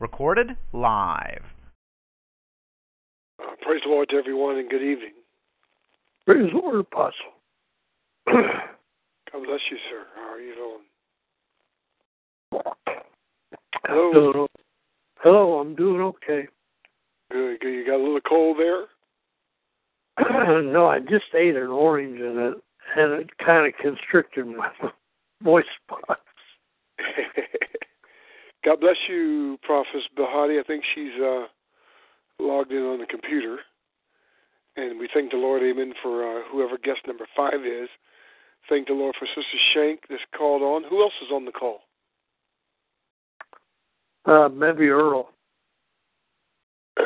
Recorded live. Uh, praise the Lord to everyone and good evening. Praise the Lord, Apostle. God bless you, sir. How are you doing? Hello. Doing, hello, I'm doing okay. Good, good. You got a little cold there? no, I just ate an orange and it and it kind of constricted my voice spots. God bless you, Prophet Bahati. I think she's uh, logged in on the computer. And we thank the Lord, amen, for uh, whoever guest number five is. Thank the Lord for Sister Shank that's called on. Who else is on the call? Uh, maybe Earl.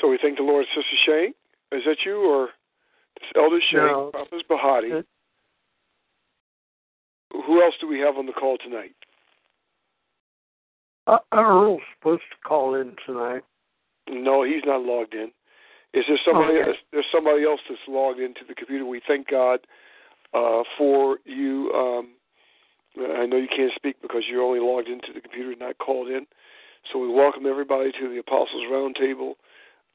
so we thank the Lord, Sister Shank. Is that you or this Elder Shank, no. Prophet Bahati? Who else do we have on the call tonight? uh, Earl's supposed to call in tonight. No, he's not logged in. Is there somebody? Okay. Else, there's somebody else that's logged into the computer. We thank God uh, for you. Um, I know you can't speak because you're only logged into the computer, and not called in. So we welcome everybody to the Apostles Roundtable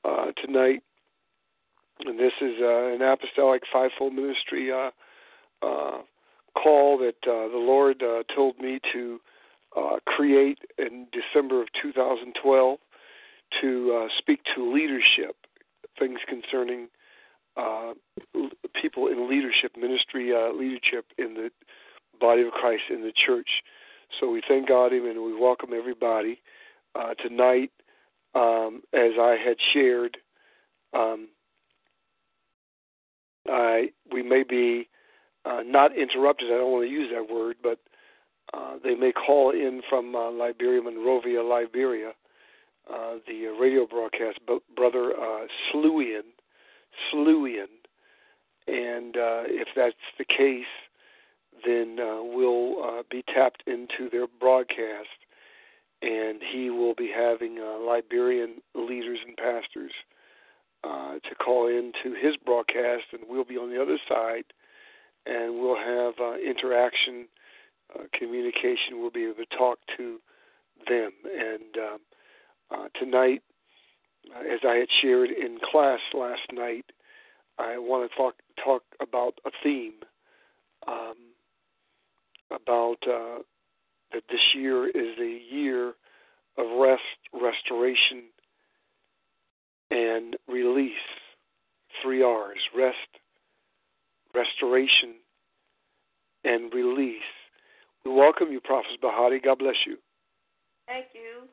uh, tonight. And this is uh, an apostolic fivefold ministry uh, uh, call that uh, the Lord uh, told me to uh, create in December of 2012 to uh, speak to leadership, things concerning uh, people in leadership, ministry uh, leadership in the body of Christ in the church. So we thank God and we welcome everybody tonight. Um, as I had shared, um, I we may be uh, not interrupted. I don't want to use that word, but uh, they may call in from uh, Liberia, Monrovia, Liberia, uh, the uh, radio broadcast, but brother uh, Sluian, Sluian, and uh, if that's the case, then uh, we'll uh, be tapped into their broadcast, and he will be having uh, Liberian leaders and pastors uh, to call into his broadcast, and we'll be on the other side, and we'll have uh, interaction, uh, communication. We'll be able to talk to them, and um, uh, tonight, uh, as I had shared in class last night, I want to talk talk about a theme um, about uh, that this year is the year of rest, restoration, and release. Three R's: rest, restoration, and release. We welcome you, Prophet Bahati. God bless you. Thank you.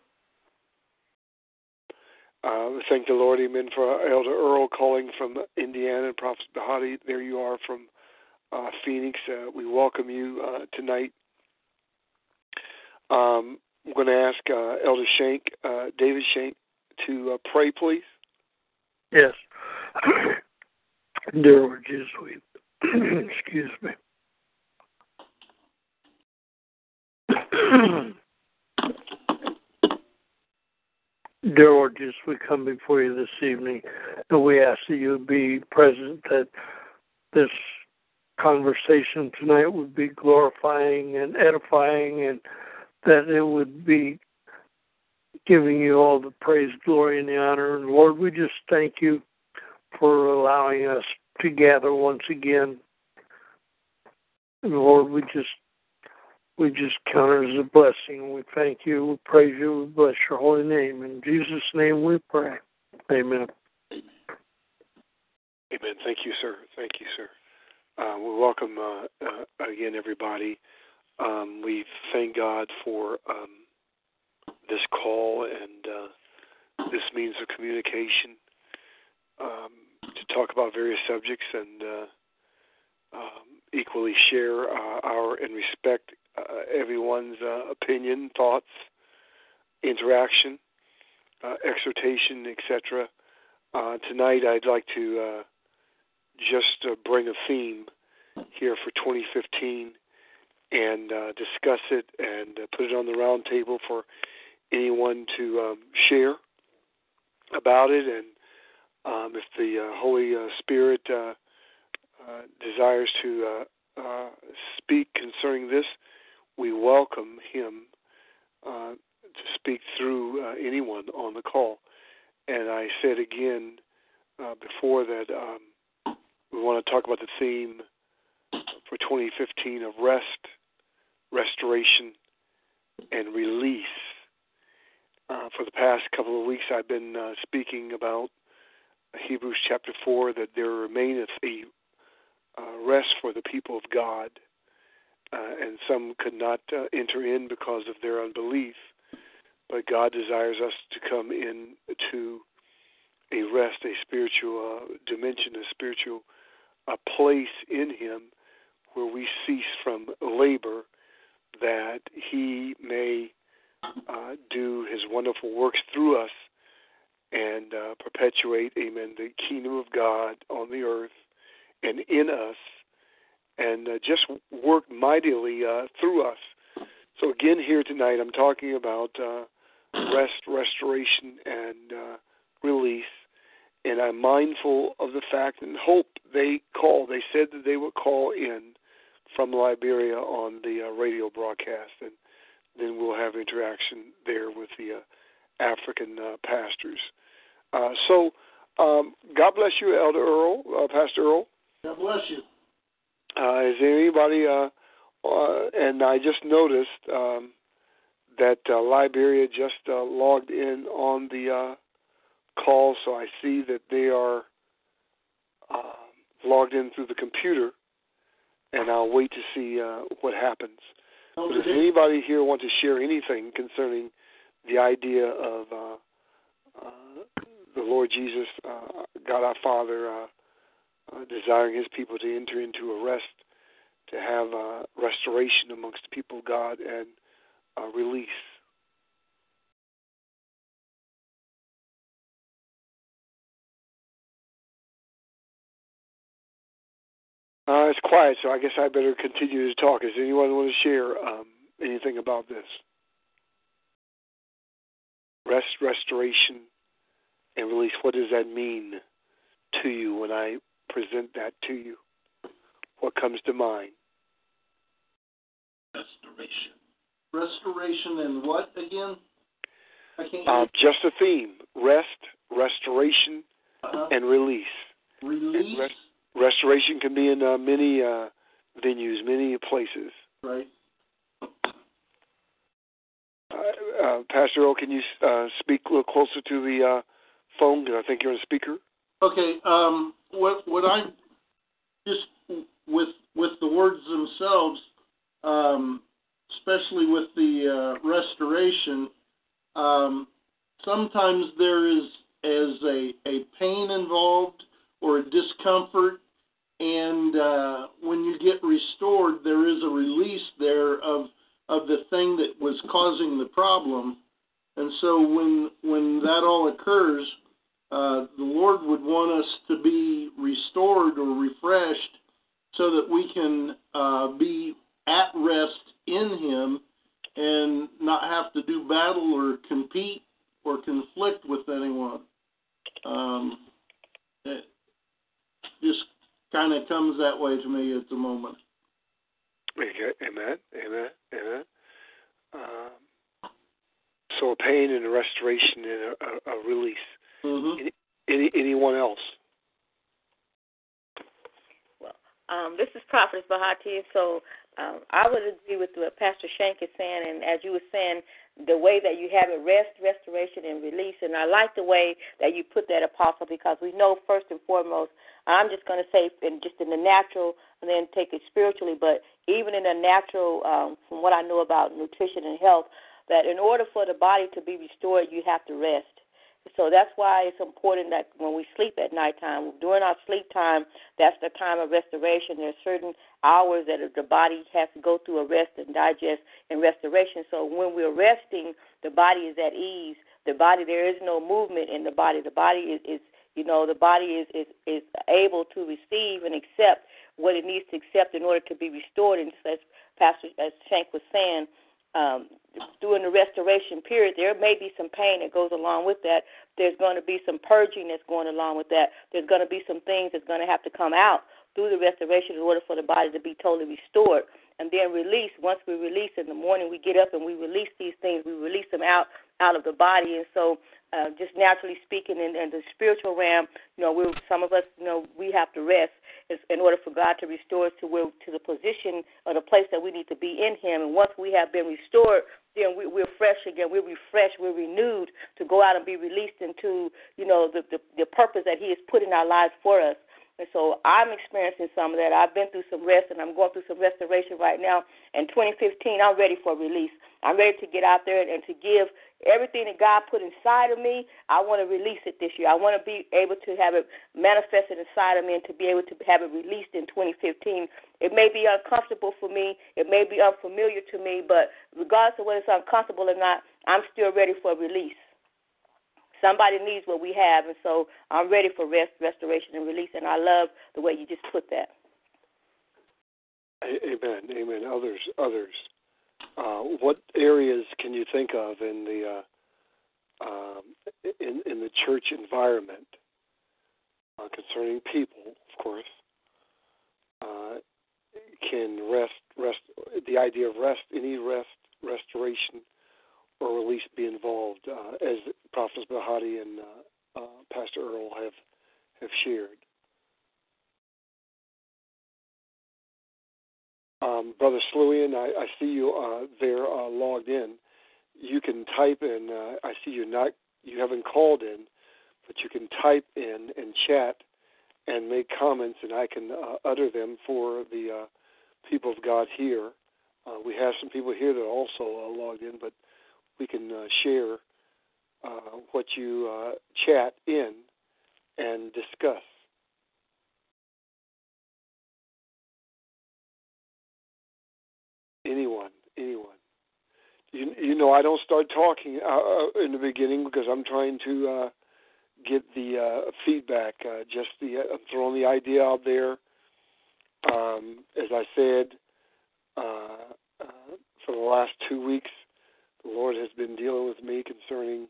Uh, we thank the Lord, Amen, for Elder Earl calling from Indiana, and Prophet Bahati. There you are from uh, Phoenix. Uh, we welcome you uh, tonight. Um, I'm going to ask uh, Elder Shank, uh, David Shank, to uh, pray, please. Yes. Dear Lord Jesus, we excuse me. Dear Lord Jesus, we come before you this evening and we ask that you be present, that this conversation tonight would be glorifying and edifying, and that it would be giving you all the praise, glory, and the honor. And Lord, we just thank you for allowing us to gather once again. And Lord, we just we just count it as a blessing. We thank you, we praise you, we bless your holy name. In Jesus' name we pray. Amen. Amen. Thank you, sir. Thank you, sir. Uh, we welcome uh, uh, again everybody. Um, we thank God for um, this call and uh, this means of communication um, talk about various subjects. And uh, um, equally share uh, our and respect uh, everyone's uh, opinion, thoughts, interaction, uh, exhortation, etc. Tonight, I'd like to just bring a theme here for 2015 and discuss it and put it on the round table for anyone to um, share about it and um, if the uh, Holy uh, Spirit uh, uh desires to uh, uh, speak concerning this, we welcome him to speak through anyone on the call. And I said again before that um, we want to talk about the theme for 2015 of rest, restoration, and release. For the past couple of weeks, I've been speaking about Hebrews chapter 4 that there remaineth a uh, rest for the people of God, uh, and some could not uh, enter in because of their unbelief. But God desires us to come in to a rest, a spiritual uh, dimension, a spiritual a place in Him where we cease from labor, that He may uh, do His wonderful works through us and uh, perpetuate, amen, the kingdom of God on the earth and in us, and uh, just work mightily uh, through us. So, again, here tonight, I'm talking about uh, rest, restoration, and uh, release. And I'm mindful of the fact and hope they call. They said that they would call in from Liberia on the uh, radio broadcast, and then we'll have interaction there with the African uh, pastors. Uh, so, um, God bless you, Elder Earl, uh, Pastor Earl. God bless you. Uh, is there anybody? Uh, uh, and I just noticed um, that uh, Liberia just uh, logged in on the uh, call, so I see that they are uh, logged in through the computer, and I'll wait to see uh, what happens. Oh, but does anybody here want to share anything concerning the idea of uh, uh, the Lord Jesus, uh, God our Father, uh, uh, desiring His people to enter into a rest, to have uh, restoration amongst the people of God and uh, release. Uh, it's quiet, so I guess I better continue to talk. Does anyone want to share um, anything about this? Rest, restoration, and release. What does that mean to you when I present that to you? What comes to mind? Restoration. Restoration and what again? I can't. Uh, just a theme: rest, restoration, uh-huh. and release. Release. Rest, restoration can be in uh, many uh, venues, many places. Right. Uh, uh Pastor Earl, can you uh, speak a little closer to the uh, phone? I think you're on speaker. Okay. Um, what what I just with with the words themselves, um, especially with the uh, restoration, um, sometimes there is as a a pain involved or a discomfort, and uh, when you get restored, there is a release there of of the thing that was causing the problem, and so when when that all occurs uh, the Lord would want us to be restored or refreshed so that we can uh, be at rest in Him and not have to do battle or compete or conflict with anyone. Um, it just kind of comes that way to me at the moment. Okay. Amen. Amen. Amen. Um, so a pain and a restoration and a, a, a release. Mm-hmm. Any, any, anyone else? Well, um, this is Prophetess Bahati. So um, I would agree with what Pastor Shank is saying, and as you were saying, the way that you have it rest, restoration, and release. And I like the way that you put that, Apostle, because we know first and foremost, I'm just going to say, in just in the natural, and then take it spiritually, but even in the natural, um, from what I know about nutrition and health, that in order for the body to be restored, you have to rest. So that's why it's important that when we sleep at nighttime, during our sleep time, that's the time of restoration. There's certain hours that the body has to go through a rest and digest and restoration. So when we're resting, the body is at ease. The body, there is no movement in the body. The body is, is you know, the body is, is, is able to receive and accept what it needs to accept in order to be restored. And as Pastor as Shank was saying, um, during the restoration period, there may be some pain that goes along with that. There's going to be some purging that's going along with that. There's going to be some things that's going to have to come out through the restoration in order for the body to be totally restored. And then release. Once we release in the morning, we get up and we release these things. We release them out out of the body. And so, uh, just naturally speaking, in, in the spiritual realm, you know, we some of us, you know, we have to rest in order for God to restore us to where to the position or the place that we need to be in Him. And once we have been restored, then we, we're fresh again. We're refreshed. We're renewed to go out and be released into, you know, the, the the purpose that He has put in our lives for us. And so I'm experiencing some of that. I've been through some rest and I'm going through some restoration right now. In 2015, I'm ready for release. I'm ready to get out there and to give everything that God put inside of me. I want to release it this year. I want to be able to have it manifested inside of me and to be able to have it released in 2015. It may be uncomfortable for me. It may be unfamiliar to me, but regardless of whether it's uncomfortable or not, I'm still ready for release. Somebody needs what we have, and so I'm ready for rest, restoration, and release. And I love the way you just put that. Amen. Amen. Others. Others. Uh, what areas can you think of in the uh, um, in in the church environment uh, concerning people, of course, uh, can rest rest the idea of rest, any rest, restoration, or release be involved, uh, as Prophet Bahati and uh, uh, Pastor Earl have have shared. Um, Brother Sluian, I, I see you uh, there uh, logged in. You can type in. Uh, I see you not. You haven't called in, but you can type in and chat and make comments, and I can uh, utter them for the uh, people of God here. Uh, we have some people here that are also uh, logged in, but we can uh, share uh, what you uh, chat in and discuss. Anyone, anyone. You, you know, I don't start talking uh, uh in the beginning because I'm trying to uh, get the uh, feedback. Uh, just the uh, throwing the idea out there. Um, as I said, uh, uh, for the last two weeks, the Lord has been dealing with me concerning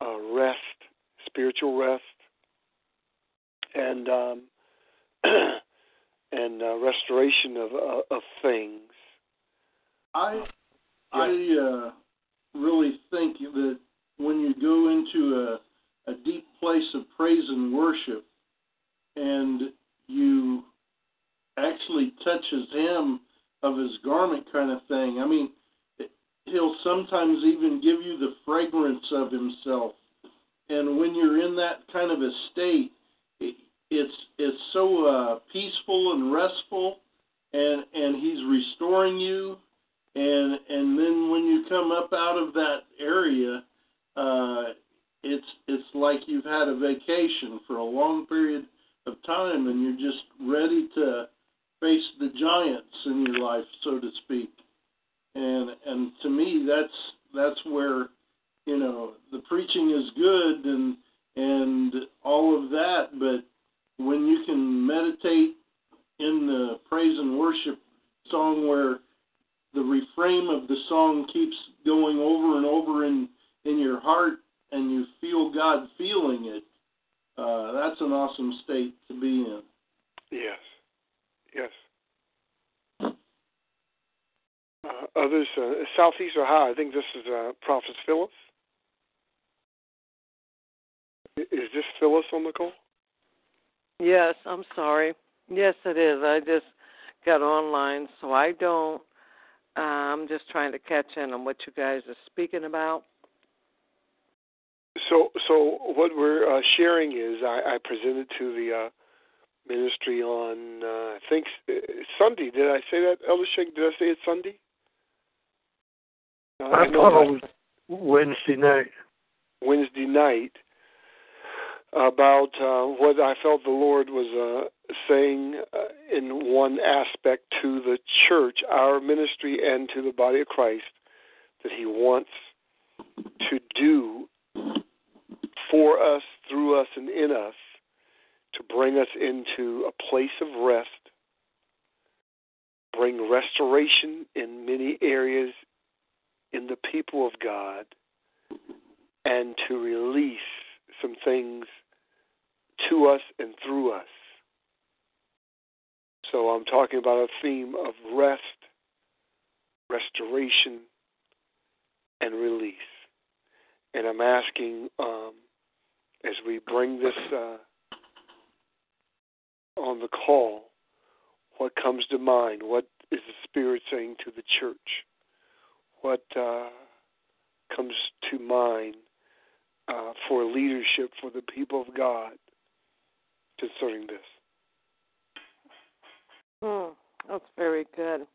uh, rest, spiritual rest, and um, and uh, restoration of uh, of things. I I uh, really think that when you go into a, a deep place of praise and worship, and you actually touches him of his garment kind of thing. I mean, he'll sometimes even give you the fragrance of himself. And when you're in that kind of a state, it's it's so uh, peaceful and restful, and and he's restoring you, and and then when you come up out of that area, uh, it's it's like you've had a vacation for a long period of time, and you're just ready to face the giants in your life, so to speak. And and to me that's that's where you know the preaching is good and and all of that but when you can meditate in the praise and worship song where the refrain of the song keeps going over and over in in your heart and you feel God feeling it uh, that's an awesome state to be in yes yes uh, others, uh, Southeast Ohio, I think this is uh, Prophet Phyllis. Is this Phyllis on the call? Yes, I'm sorry. Yes, it is. I just got online, so I don't. Uh, I'm just trying to catch in on what you guys are speaking about. So, so what we're uh, sharing is I, I presented to the uh, ministry on uh, I think uh, Sunday. Did I say that, Elder Shank? Did I say it Sunday? I, I thought it was Wednesday night. Wednesday night, about uh, what I felt the Lord was uh, saying uh, in one aspect to the church, our ministry, and to the body of Christ, that He wants to do for us, through us, and in us to bring us into a place of rest, bring restoration in many areas in the people of God, and to release some things to us and through us. So I'm talking about a theme of rest, restoration, and release. And I'm asking, um, as we bring this uh, on the call, what comes to mind? What is the Spirit saying to the church? What uh, comes to mind uh, for leadership for the people of God concerning this? Hmm, that's very good.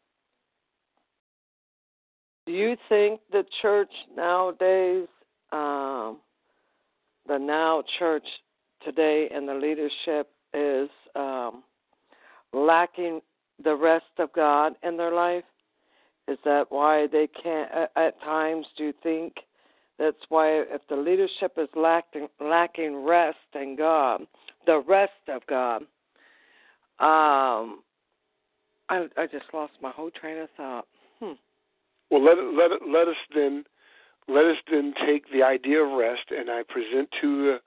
Do you think the church nowadays, um, the now church today, and the leadership is um, lacking the rest of God in their life? Is that why they can't? At times, do you think that's why if the leadership is lacking lacking rest in God, the rest of God, um, I I just lost my whole train of thought. Hmm. Well, let let let us then let us then take the idea of rest, and I present to the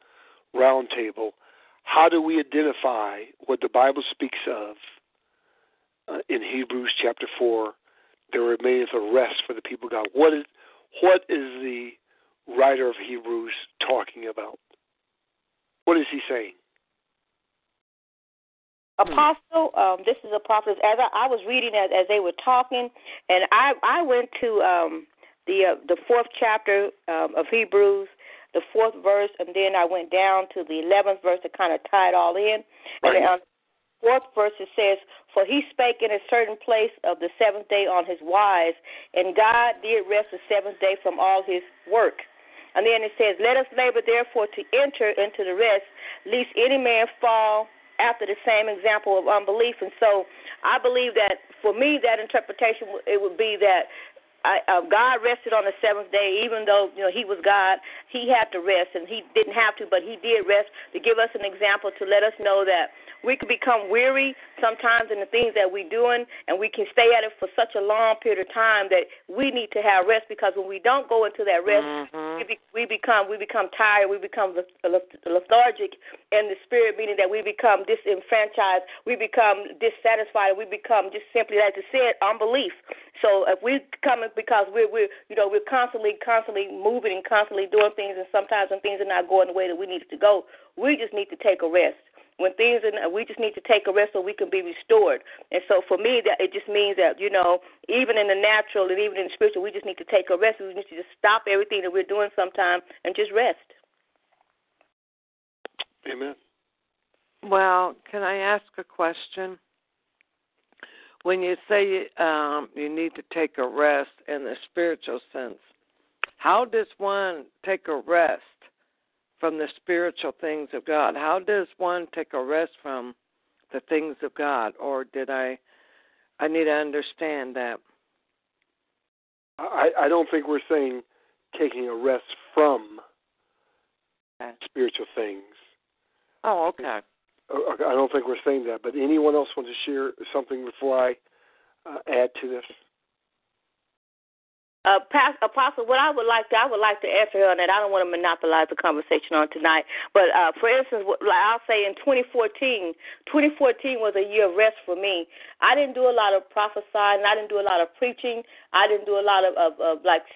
roundtable how do we identify what the Bible speaks of uh, in Hebrews chapter 4? There remaineth a rest for the people of God. What is, what is the writer of Hebrews talking about? What is he saying? Apostle, um, this is a prophet. As I, I was reading as, as they were talking, and I I went to um, the uh, the fourth chapter um, of Hebrews, the fourth verse, and then I went down to the eleventh verse to kind of tie it all in. Right. And um, fourth verse it says, "For he spake in a certain place of the seventh day on his wise, and God did rest the seventh day from all his work." And then it says, "Let us labor therefore to enter into the rest, lest any man fall after the same example of unbelief." And so, I believe that for me, that interpretation it would be that I, uh, God rested on the seventh day, even though you know He was God. He had to rest, and He didn't have to, but He did rest to give us an example to let us know that we can become weary sometimes in the things that we're doing, and we can stay at it for such a long period of time that we need to have rest. Because when we don't go into that rest, mm-hmm. We, be, we become we become tired, we become lethargic in the spirit, meaning that we become disenfranchised, we become dissatisfied, we become just simply, like I said, unbelief. So if we come because we're we're you know we're constantly constantly moving and constantly doing things, and sometimes when things are not going the way that we need it to go, we just need to take a rest. When things are, we just need to take a rest so we can be restored. And so for me, that it just means that you know, even in the natural and even in the spiritual, we just need to take a rest. We need to just stop everything that we're doing sometime and just rest. Amen. Well, can I ask a question? when you say um, you need to take a rest in the spiritual sense, how does one take a rest from the spiritual things of God? How does one take a rest from the things of God? Or did I? I need to understand that. I, I don't think we're saying taking a rest from okay. spiritual things. Oh, okay. I don't think we're saying that. But anyone else want to share something before I uh, add to this? Uh, Pastor, Apostle, what I would like to, I would like to answer her on that. I don't want to monopolize the conversation on tonight, but uh, for instance, I'll say in 2014, 2014 was a year of rest for me. I didn't do a lot of prophesying, I didn't do a lot of preaching, I didn't do a lot of, of, of like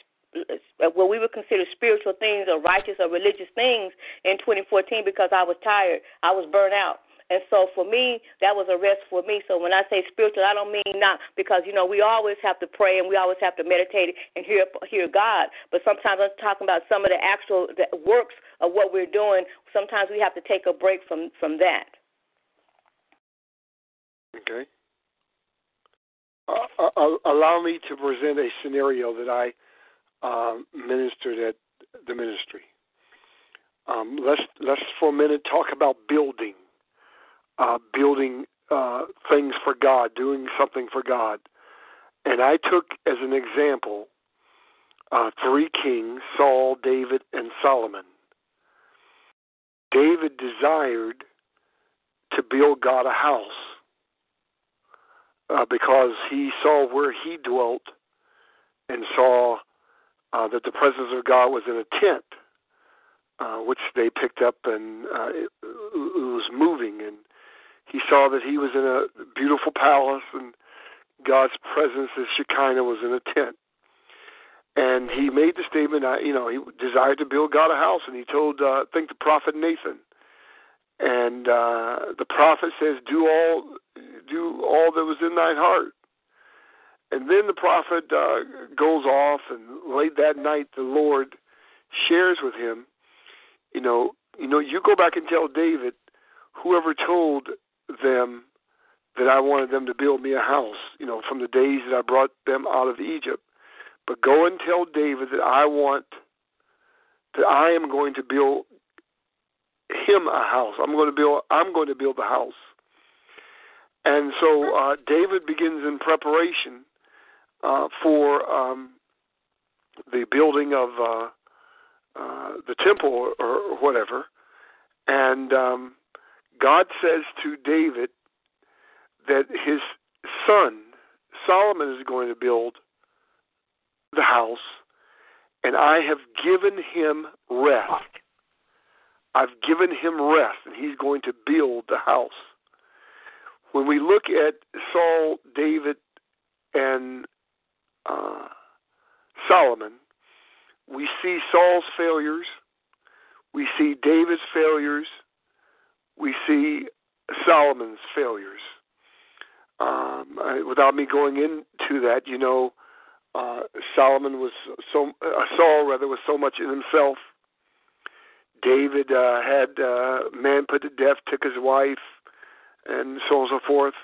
what we would consider spiritual things or righteous or religious things in 2014 because I was tired, I was burnt out. And so for me, that was a rest for me. So when I say spiritual, I don't mean not because you know we always have to pray and we always have to meditate and hear hear God. But sometimes I'm talking about some of the actual the works of what we're doing. Sometimes we have to take a break from from that. Okay. Uh, uh, uh allow me to present a scenario that I um, ministered at the ministry. um, let's let's for a minute talk about building, uh, building uh, things for God, doing something for God. And I took as an example uh, three kings: Saul, David, and Solomon. David desired to build God a house uh, because he saw where he dwelt and saw uh, that the presence of God was in a tent, uh, which they picked up and uh, it, it was moving. And he saw that he was in a beautiful palace and God's presence, as Shekinah, was in a tent. And he made the statement, you know, he desired to build God a house, and he told, uh, I think the prophet Nathan, and uh, the prophet says, "Do all, do all that was in thine heart." And then the prophet uh, goes off, and late that night, the Lord shares with him, you know, you know, you go back and tell David, whoever told them that I wanted them to build me a house, you know, from the days that I brought them out of Egypt. But go and tell David that I want that I am going to build him a house. I'm going to build. I'm going to build the house. And so uh, David begins in preparation uh, for um, the building of uh, uh, the temple or, or whatever. And um, God says to David that his son Solomon is going to build the house, and I have given him rest. I've given him rest, and he's going to build the house. When we look at Saul, David, and uh, Solomon, we see Saul's failures, we see David's failures, we see Solomon's failures. Um, I, without me going into that, you know, uh, Solomon was so uh, Saul rather was so much in himself David uh, had uh, man put to death, took his wife, and so on and so forth.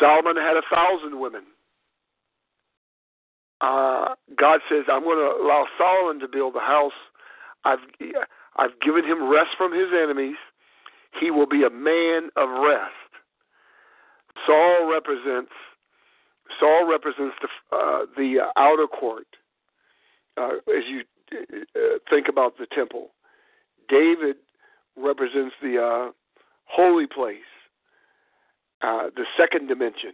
Solomon had a thousand women. Uh, God says, "I'm going to allow Solomon to build the house. I've I've given him rest from his enemies. He will be a man of rest." Saul represents Saul represents the uh, the outer court. Uh, as you uh, think about the temple, David represents the uh, holy place, uh, the second dimension.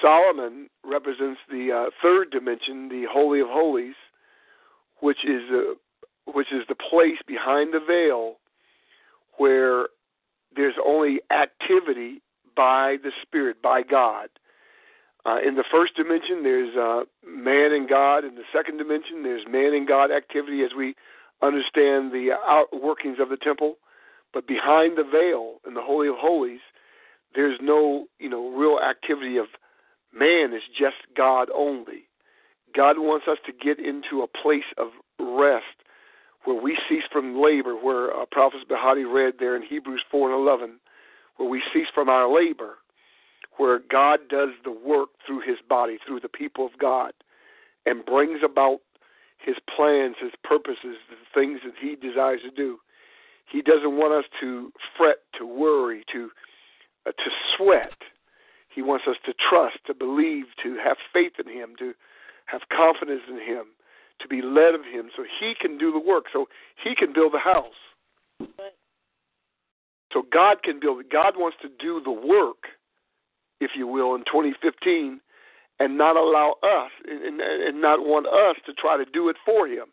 Solomon represents the uh, third dimension, the holy of holies, which is uh, which is the place behind the veil where there's only activity by the Spirit, by God. Uh, in the first dimension, there's uh, man and God. In the second dimension, there's man and God activity as we understand the outworkings of the temple, but behind the veil in the Holy of Holies, there's no, you know, real activity of man. It's just God only. God wants us to get into a place of rest where we cease from labor, where uh, Prophet Bahati read there in Hebrews 4 and 11, where we cease from our labor, where God does the work through his body, through the people of God, and brings about his plans, his purposes, the things that he desires to do. He doesn't want us to fret, to worry, to uh, to sweat. He wants us to trust, to believe, to have faith in him, to have confidence in him, to be led of him so he can do the work, so he can build the house. So God can build it. God wants to do the work, if you will, in 2015 and not allow us and, and not want us to try to do it for him.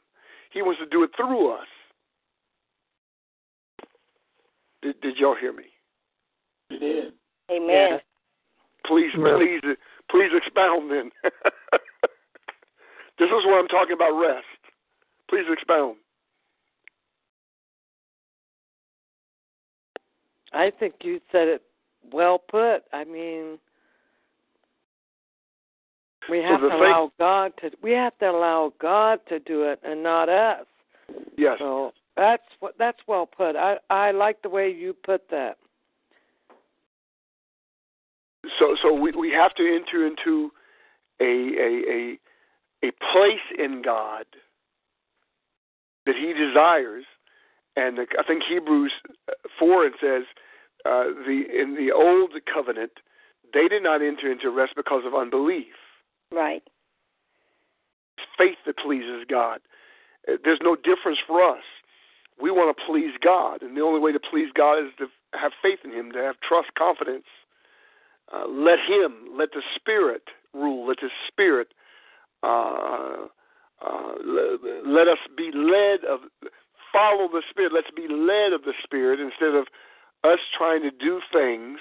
He wants to do it through us. Did, did y'all hear me? You did. Amen. Yeah. Please, please, please expound then. this is what I'm talking about rest. Please expound. I think you said it well put. I mean, we have so to thing, allow God to. We have to allow God to do it, and not us. Yes. So that's what. That's well put. I I like the way you put that. So so we we have to enter into a a a place in God that He desires, and I think Hebrews four it says uh, the in the old covenant they did not enter into rest because of unbelief. Right. It's faith that pleases God. There's no difference for us. We want to please God, and the only way to please God is to have faith in Him, to have trust, confidence. Uh, let Him, let the Spirit rule. Let the Spirit uh, uh, let us be led of follow the Spirit. Let's be led of the Spirit instead of us trying to do things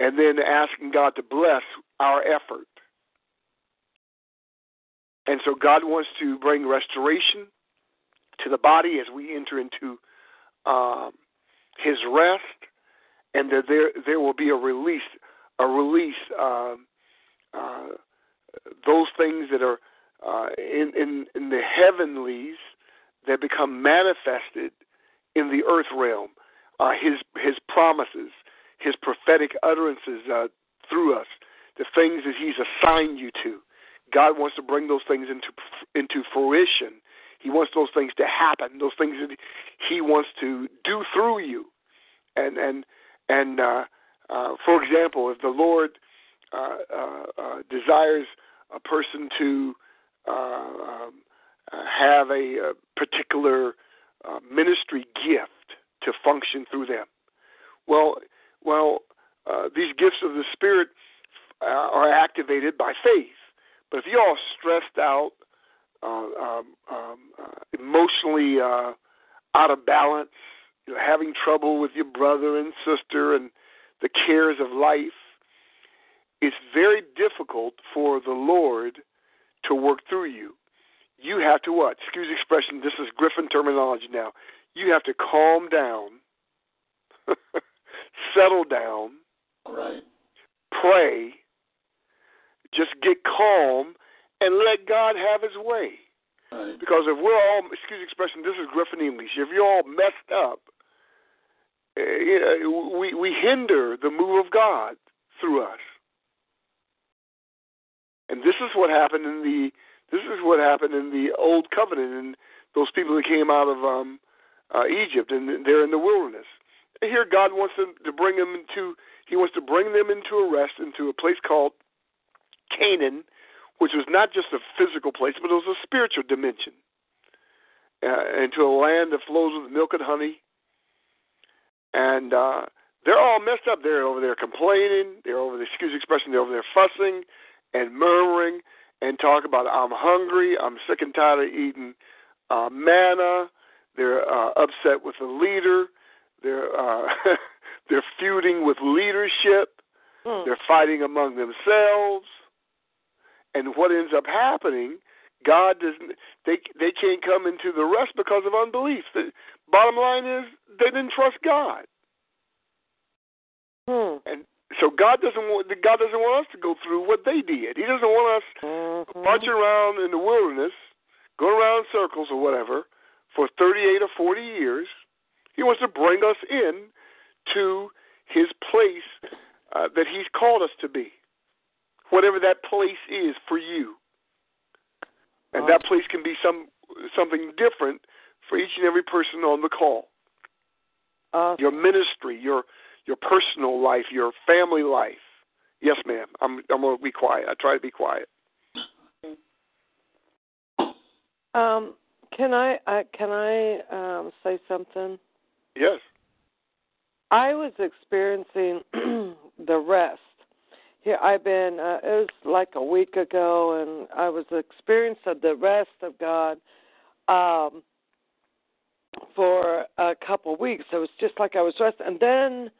and then asking God to bless our effort. And so God wants to bring restoration to the body as we enter into um, His rest, and that there there will be a release, a release. Um, uh, those things that are uh, in, in in the heavenlies that become manifested in the earth realm. Uh, his his promises, his prophetic utterances uh, through us, the things that he's assigned you to. God wants to bring those things into into fruition. He wants those things to happen. Those things that he wants to do through you. And and and uh, uh, for example, if the Lord uh, uh, uh desires a person to uh, um, have a, a particular uh, ministry gift to function through them. Well, well, uh, these gifts of the Spirit uh, are activated by faith. But if you're all stressed out, uh, um, um, uh, emotionally uh, out of balance, you know, having trouble with your brother and sister, and the cares of life, it's very difficult for the Lord to work through you. You have to what? Excuse the expression, this is Griffin terminology now. You have to calm down, settle down, right. pray, just get calm, and let God have his way. Right. Because if we're all, excuse the expression, this is Griffin English, if you're all messed up, uh, we, we hinder the move of God through us. And this is what happened in the this is what happened in the old covenant and those people that came out of um, uh, Egypt and they're in the wilderness. And here God wants them to bring them into He wants to bring them into a rest into a place called Canaan, which was not just a physical place, but it was a spiritual dimension, uh, into a land that flows with milk and honey. And uh, they're all messed up. They're over there complaining. They're over there, excuse the expression, they're over there fussing and murmuring and talk about I'm hungry, I'm sick and tired of eating uh, manna. They're uh, upset with the leader. They're uh, they're feuding with leadership. Hmm. They're fighting among themselves. And what ends up happening, God doesn't. They they can't come into the rest because of unbelief. The bottom line is they didn't trust God. Hmm. And so God doesn't want God doesn't want us to go through what they did. He doesn't want us Mhm. marching around in the wilderness, going around in circles or whatever for 38 or 40 years. He wants to bring us in to His place uh, that He's called us to be, whatever that place is for you. And that place can be some something different for each and every person on the call. Awesome. Your ministry, your your personal life, your family life. Yes, ma'am. I'm I'm gonna be quiet. I try to be quiet. Um, can I, I can I um, say something? Yes. I was experiencing the rest. Here I've been. Uh, it was like a week ago, and I was experiencing the rest of God um, for a couple of weeks. It was just like I was resting, and then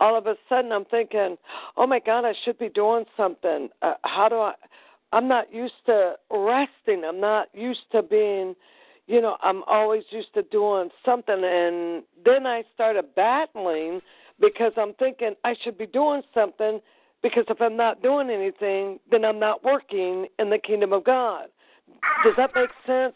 all of a sudden I'm thinking, "Oh my God, I should be doing something. Uh, how do I?" I'm not used to resting. I'm not used to being, you know, I'm always used to doing something. And then I started battling because I'm thinking I should be doing something because if I'm not doing anything, then I'm not working in the kingdom of God. Does that make sense?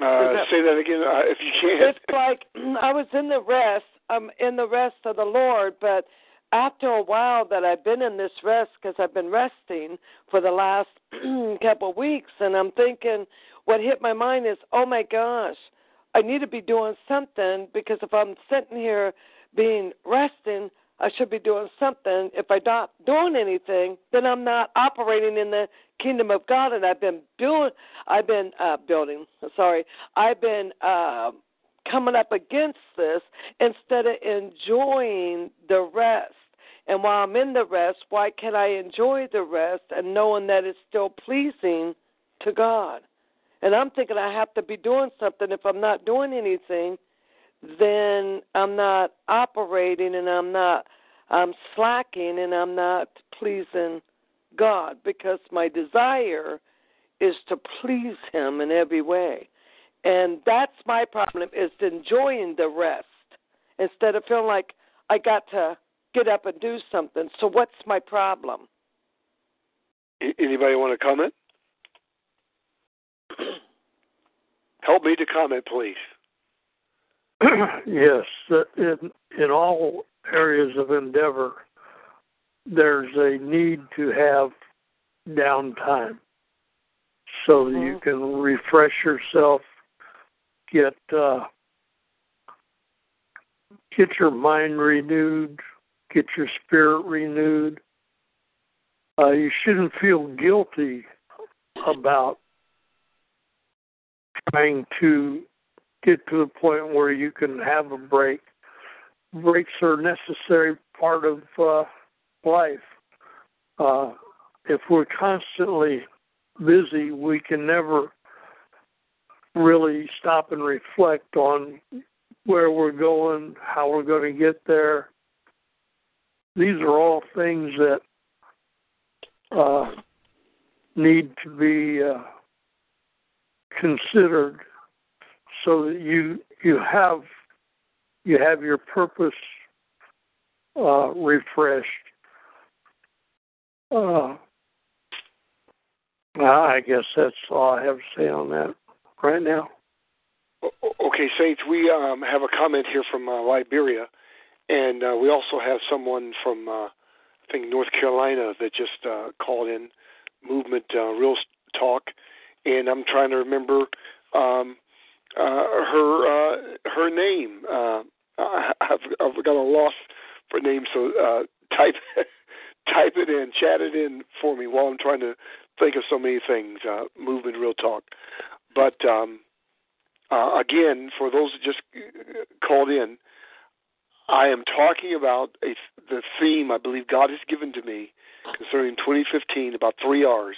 Uh, that- say that again, uh, if you can. It's like I was in the rest. I'm in the rest of the Lord, but after a while that I've been in this rest because I've been resting for the last couple of weeks, and I'm thinking, what hit my mind is, oh my gosh, I need to be doing something because if I'm sitting here being resting, I should be doing something. If I'm not doing anything, then I'm not operating in the kingdom of God. And I've been build, I've been uh, building. Sorry, I've been uh, coming up against this instead of enjoying the rest. And while I'm in the rest, why can't I enjoy the rest and knowing that it's still pleasing to God? And I'm thinking I have to be doing something. If I'm not doing anything, then I'm not operating and I'm not I'm slacking and I'm not pleasing God because my desire is to please him in every way. And that's my problem is enjoying the rest instead of feeling like I got to get up and do something. So what's my problem? Anybody want to comment? Help me to comment, please. yes, in in all areas of endeavor, there's a need to have downtime so that mm-hmm. you can refresh yourself, get uh, get your mind renewed, get your spirit renewed. Uh, you shouldn't feel guilty about trying to get to the point where you can have a break. Breaks are a necessary part of uh, life. Uh, if we're constantly busy, we can never really stop and reflect on where we're going, how we're going to get there. These are all things that uh, need to be uh, considered so that you you have you have your purpose uh, refreshed. Uh, I guess that's all I have to say on that right now. Okay, Saints, we um, have a comment here from uh, Liberia, and uh, we also have someone from, uh, I think, North Carolina that just uh, called in, Movement uh, Real Talk, and I'm trying to remember um, uh, her uh, her name. Uh, I've, I've got a loss for name, so uh, type type it in, chat it in for me while I'm trying to think of so many things. Uh, movement, real talk. But um, uh, again, for those that just called in, I am talking about a, the theme I believe God has given to me concerning 2015 about three R's: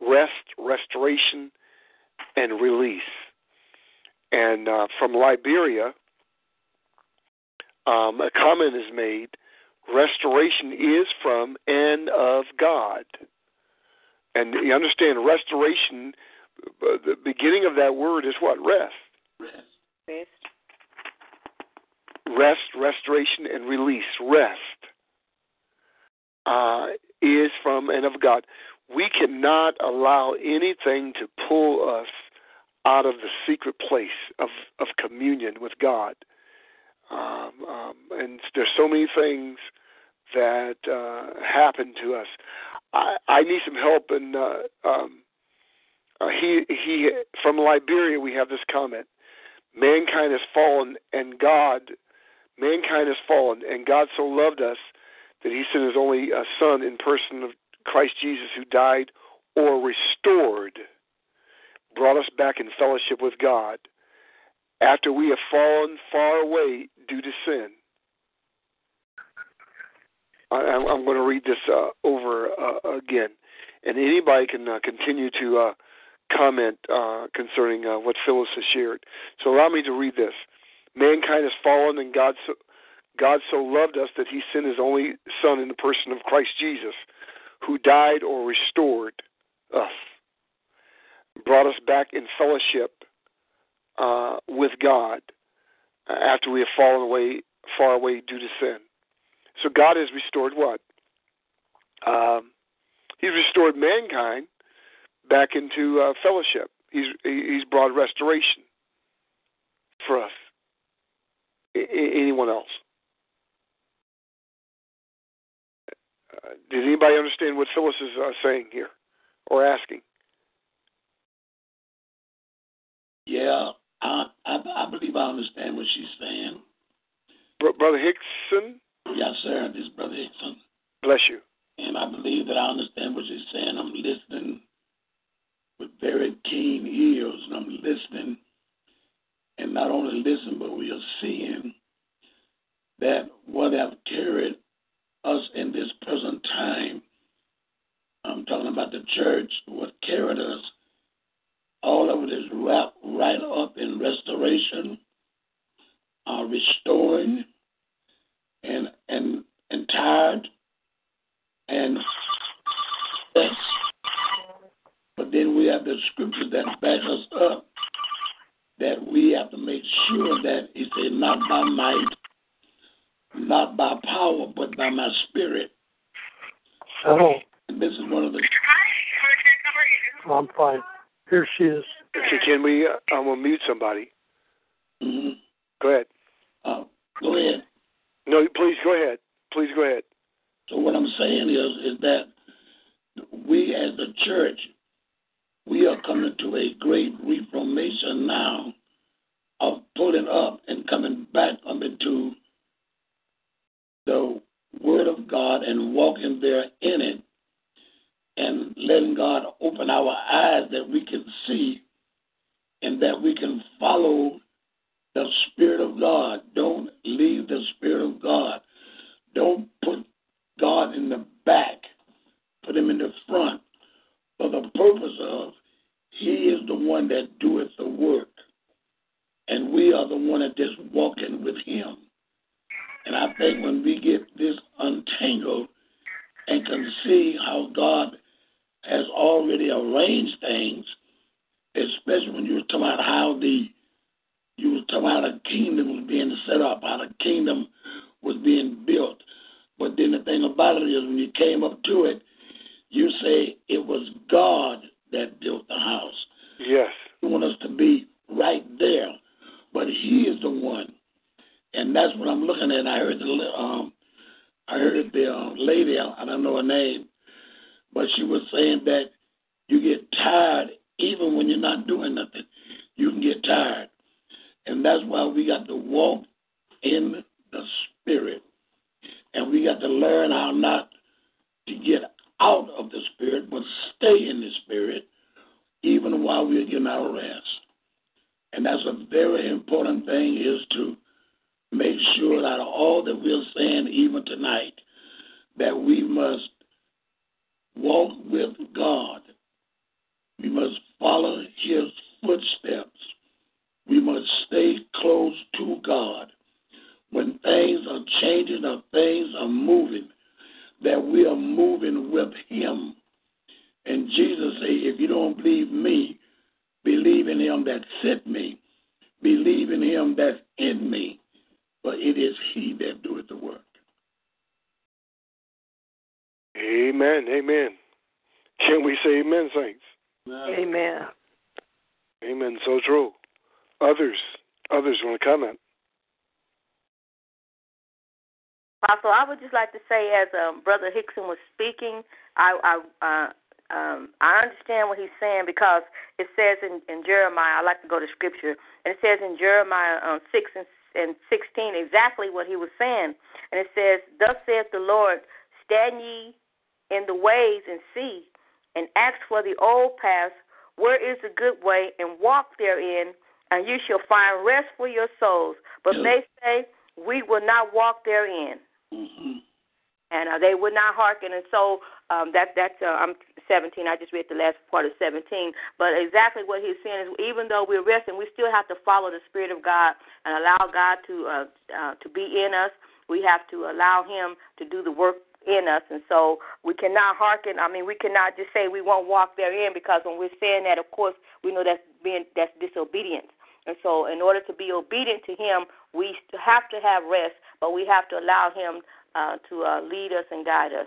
rest, restoration, and release. And uh, from Liberia, um, a comment is made restoration is from and of God. And you understand, restoration, uh, the beginning of that word is what? Rest. Rest. Rest, restoration, and release. Rest uh, is from and of God. We cannot allow anything to pull us out of the secret place of, of communion with God. Um, um, and there's so many things that uh, happen to us. I, I need some help, and uh, um, uh, he he from Liberia. We have this comment: mankind has fallen, and God, mankind has fallen, and God so loved us that He sent His only uh, Son in person of Christ Jesus, who died or restored brought us back in fellowship with God after we have fallen far away due to sin. I, am going to read this uh, over uh, again, and anybody can uh, continue to uh, comment uh, concerning uh, what Phyllis has shared. So allow me to read this. Mankind has fallen, and God so, God so loved us that He sent His only Son in the person of Christ Jesus, who died or restored us brought us back in fellowship uh, with God after we have fallen away, far away due to sin. So God has restored what? Um, he's restored mankind back into uh, fellowship. He's he's brought restoration for us. I, anyone else? Uh, did anybody understand what Phyllis is uh, saying here or asking? Yeah, I, I, I believe I understand what she's saying. Br- Brother Hickson? Yes, sir. This is Brother Hickson. Bless you. And I believe that I understand what she's saying. I'm listening with very keen ears, and I'm listening. And not only listen, but we are seeing that what have carried us in this present time, I'm talking about the church, what carried us, all of it is wrapped right up in restoration, uh, restoring, and and and tired, and yes. But then we have the scriptures that back us up that we have to make sure that it's a not by might, not by power, but by my spirit. Oh, And this is one of the I'm fine. Here she is. Can, can we? Uh, I'm gonna mute somebody. mhm. Go ahead. uh, go ahead. No, please go ahead. Please go ahead. So what I'm saying is, is that we as the church, we are coming to a great reformation now of pulling up and coming back up into the Word of God and walking there in it and letting God open our eyes that we can see and that we can follow the Spirit of God. Don't leave the Spirit of God. Don't put God in the back, put him in the front for the purpose of he is the one that doeth the work. And we are the one that just walking with him. And I think when we get this untangled and can see how God has already arranged things, especially when you were talking about how the you were talking about the kingdom was being set up, how the kingdom was being built. But then the thing about it is when you came up to it, you say it was God that built the house. Yes. You want us to be right there, but He is the one, and that's what I'm looking at. I heard the um, I heard the uh, lady, I don't know her name, but she was saying that you get tired even when you're not doing nothing. You can get tired, and that's why we got to walk in the Spirit, and we got to learn how not to get out of the Spirit, but stay in the Spirit even while we're getting our rest. And that's a very important thing is to make sure that all that we're saying even tonight, that we must walk with God. We must follow his footsteps. We must stay close to God. When things are changing or things are moving, that we are moving with him. And Jesus said, if you don't believe me, believe in him that sent me. Believe in him that's in me. For it is he that doeth the work. Amen. Amen. Can we say amen, saints? Amen. Amen. So true. Others, others want to comment. Apostle, I would just like to say, as um, Brother Hickson was speaking, I I, uh, um, I understand what he's saying because it says in, in Jeremiah. I like to go to Scripture, and it says in Jeremiah um, six and, and sixteen exactly what he was saying, and it says, "Thus saith the Lord: Stand ye in the ways and see, and ask for the old paths, where is the good way, and walk therein, and you shall find rest for your souls. But they say, We will not walk therein. And uh, they would not hearken, and so um, that that's uh, I'm 17. I just read the last part of 17. But exactly what he's saying is, even though we're resting, we still have to follow the Spirit of God and allow God to uh, uh, to be in us. We have to allow Him to do the work in us, and so we cannot hearken. I mean, we cannot just say we won't walk therein because when we're saying that, of course, we know that's being that's disobedience. And so, in order to be obedient to Him, we have to have rest, but we have to allow Him uh, to uh, lead us and guide us.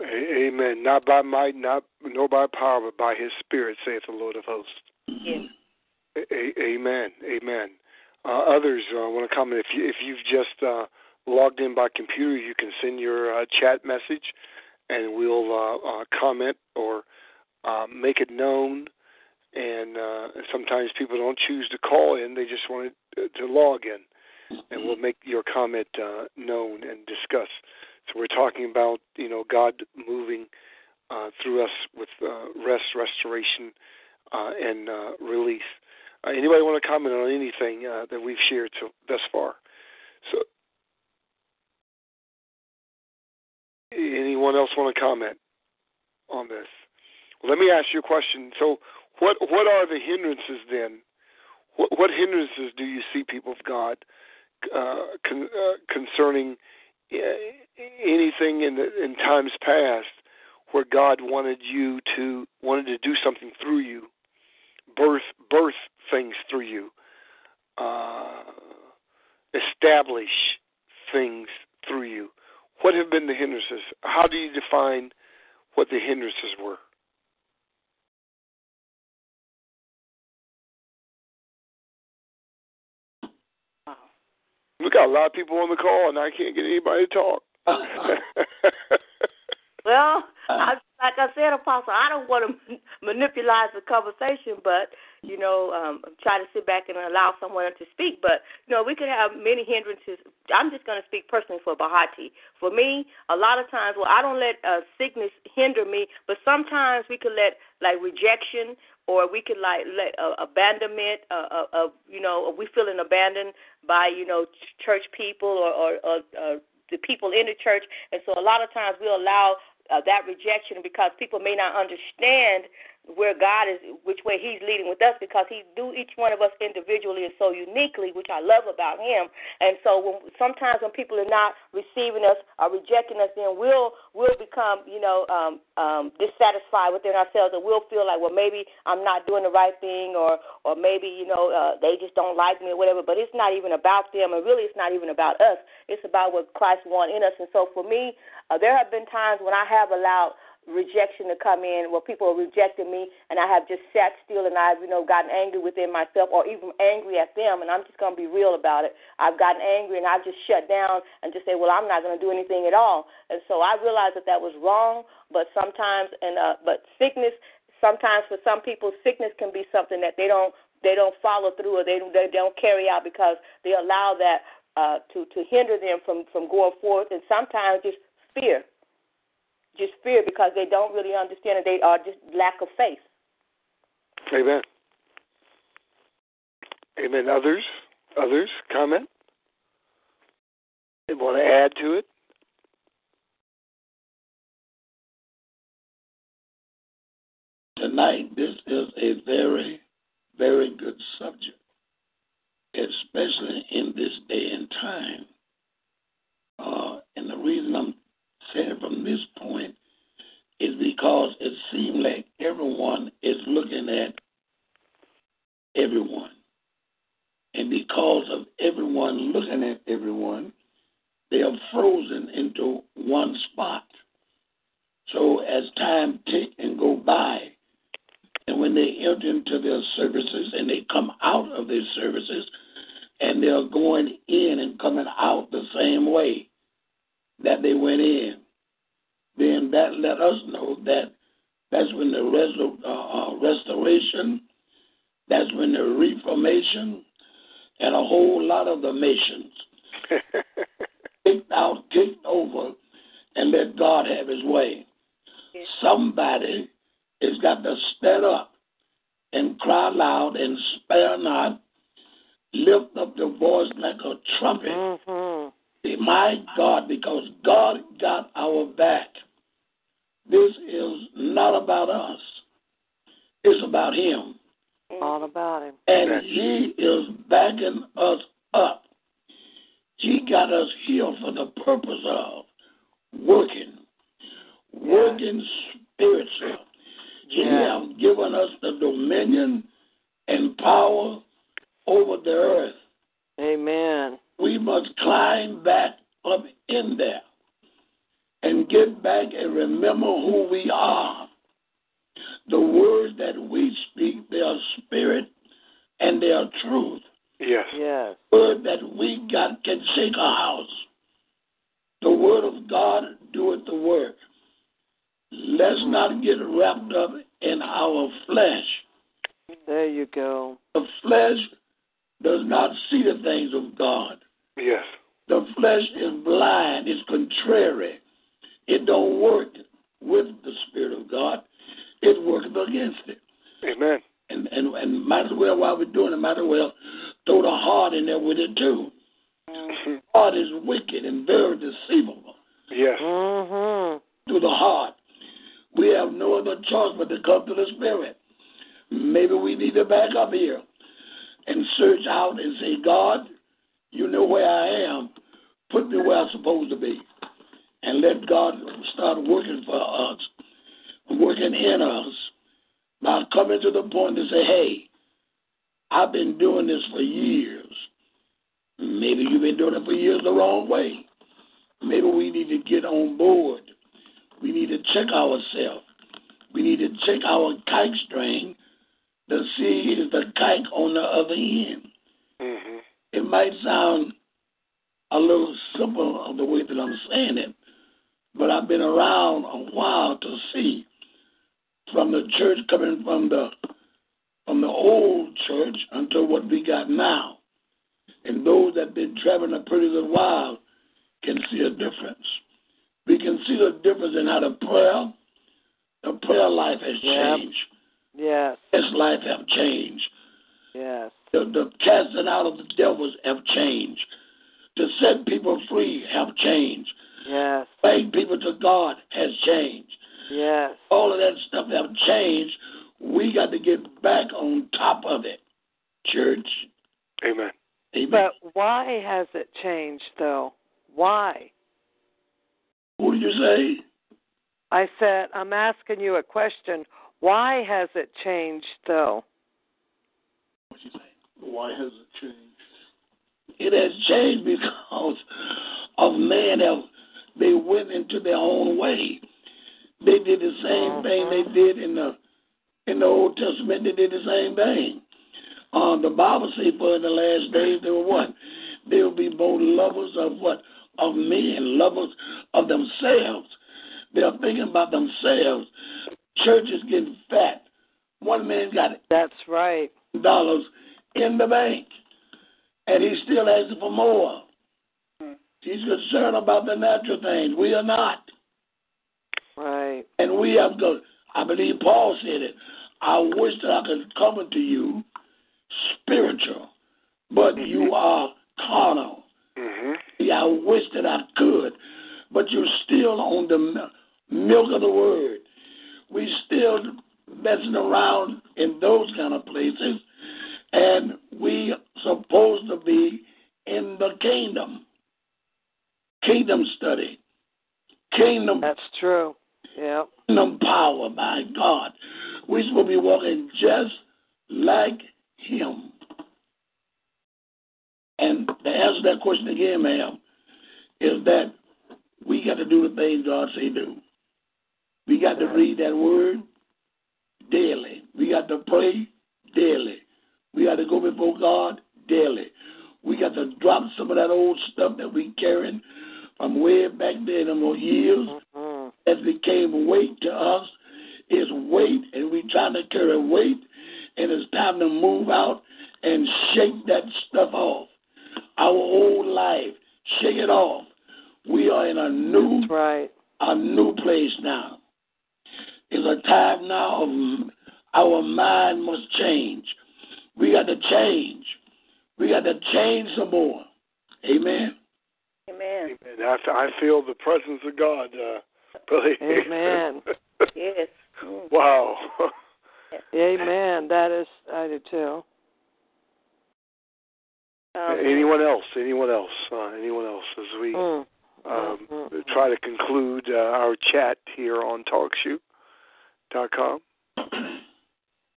Amen. Not by might, not nor by power, but by His Spirit, saith the Lord of hosts. Yes. A- amen. Amen. Uh, others uh, want to comment. If you if you've just uh, logged in by computer, you can send your uh, chat message, and we'll uh, uh, comment or uh, make it known and uh, sometimes people don't choose to call in; they just want to, to log in, and we'll make your comment uh, known and discuss. So we're talking about you know God moving uh, through us with uh, rest, restoration, uh, and uh, release. Uh, anybody want to comment on anything that we've shared so, thus far? So, anyone else want to comment on this? Well, let me ask you a question. So, what what are the hindrances then? What, what hindrances do you see, people of God, uh, con, uh, concerning uh, anything in the, in times past where God wanted you to wanted to do something through you, birth birth things through you, uh, establish things through you. What have been the hindrances? How do you define what the hindrances were? We got a lot of people on the call, and I can't get anybody to talk. well, I, like I said, Apostle, I don't want to manipulate the conversation, but you know, um, try to sit back and allow someone to speak. But you know, we could have many hindrances. I'm just going to speak personally for Bahati. For me, a lot of times, well, I don't let uh, sickness hinder me, but sometimes we could let like rejection or we could like let uh, abandonment uh, uh, uh, you know we feeling abandoned by you know church people or, or, or uh, the people in the church. And so a lot of times we allow uh, that rejection because people may not understand where God is, which way He's leading with us, because He do each one of us individually and so uniquely, which I love about Him. And so when, sometimes when people are not receiving us or rejecting us, then we'll we'll become you know um, um, dissatisfied within ourselves, and we'll feel like, well, maybe I'm not doing the right thing, or or maybe you know uh, they just don't like me or whatever. But it's not even about them, and really it's not even about us. It's about what Christ wants in us. And so for me, uh, there have been times when I have allowed rejection to come in where people are rejecting me and I have just sat still and I've, you know, gotten angry within myself or even angry at them and I'm just gonna be real about it. I've gotten angry and I've just shut down and just say, Well, I'm not gonna do anything at all. And so I realized that that was wrong, but sometimes and uh but sickness sometimes for some people sickness can be something that they don't they don't follow through or they they don't carry out because they allow that uh to to hinder them from from going forth and sometimes just fear just fear because they don't really understand it. They are just lack of faith. Amen. Amen. Others? Others? Comment? They want to add to it? Tonight, this is a very, very good subject, especially in this day and time. Uh, and the reason I'm saying from this point is because it seems like everyone is looking at everyone. And because of everyone looking at everyone, they are frozen into one spot. So as time take and go by, and when they enter into their services and they come out of their services, and they're going in and coming out the same way that they went in, that let us know that that's when the res- uh, uh, restoration, that's when the reformation, and a whole lot of the nations kicked out, kicked over, and let God have His way. Somebody has got to stand up and cry loud and spare not, lift up the voice like a trumpet. Mm-hmm. My God, because God got our back. This is not about us. It's about Him. All about Him. And He is backing us up. He got us here for the purpose of working, working spiritual. He Yeah. has given us the dominion and power over the earth. Amen. We must climb back up in there and get back and remember who we are. The words that we speak, they are spirit and they are truth. Yes. Yes. Word that we got can shake a house. The word of God doeth the work. Let's not get wrapped up in our flesh There you go. The flesh does not see the things of God. Yes. The flesh is blind, it's contrary. It don't work with the Spirit of God. It works against it. Amen. And and and might as well while we're doing it, might as well throw the heart in there with it too. Heart is wicked and very deceivable. Yes. Mhm. To the heart. We have no other choice but to come to the Spirit. Maybe we need to back up here and search out and say, God, you know where I am. Put me where I'm supposed to be. And let God start working for us, working in us by coming to the point to say, hey, I've been doing this for years. Maybe you've been doing it for years the wrong way. Maybe we need to get on board. We need to check ourselves. We need to check our kite string to see is the kite on the other end. Mm-hmm. It might sound a little simple of the way that I'm saying it, but I've been around a while to see from the church coming from the from the old church until what we got now. And those that been traveling a pretty good while can see a difference. We can see the difference in how the prayer, the prayer life has changed. Yes. His life have changed. Yes. The, the casting out of the devils have changed. To set people free have changed. Yes. Bring people to God has changed. Yes. All of that stuff have changed. We got to get back on top of it. Church. Amen. Amen. But why has it changed though? Why? Who did you say? I said I'm asking you a question. Why has it changed though? What you say? Why has it changed? It has changed because of man have they went into their own way. They did the same thing they did in the in the Old Testament. They did the same thing. Uh, the Bible says, for in the last days they were what? They will be both lovers of what? Of men, lovers of themselves. They are thinking about themselves. Church is getting fat. One man got That's right. dollars in the bank, and he's still asking for more. He's concerned about the natural things. We are not. Right. And we have to, I believe Paul said it. I wish that I could come unto you spiritual, but you are carnal. Mm-hmm. Yeah, I wish that I could, but you're still on the milk of the word. We still messing around in those kind of places, and we supposed to be in the kingdom. Kingdom study, kingdom That's true. Yeah. kingdom power, my God. We're supposed to be walking just like Him. And to answer to that question again, ma'am, is that we got to do the things God say do. We got to read that word daily. We got to pray daily. We got to go before God daily. We got to drop some of that old stuff that we carrying from way back there in them years hmm that became weight to us is weight, and we trying to carry weight, and it's time to move out and shake that stuff off. Our old life, shake it off. We are in a new, That's right. a new place now. It's a time now of our mind must change. We got to change. We got to change some more. Amen. Amen. I, I feel the presence of God, uh, Billy. Amen. Yes. Mm. wow. Amen. That is I do too. Um, anyone else? Anyone else? Uh, anyone else? As we Mm. um, Mm, mm, try to conclude uh, our chat here on TalkShoe.com.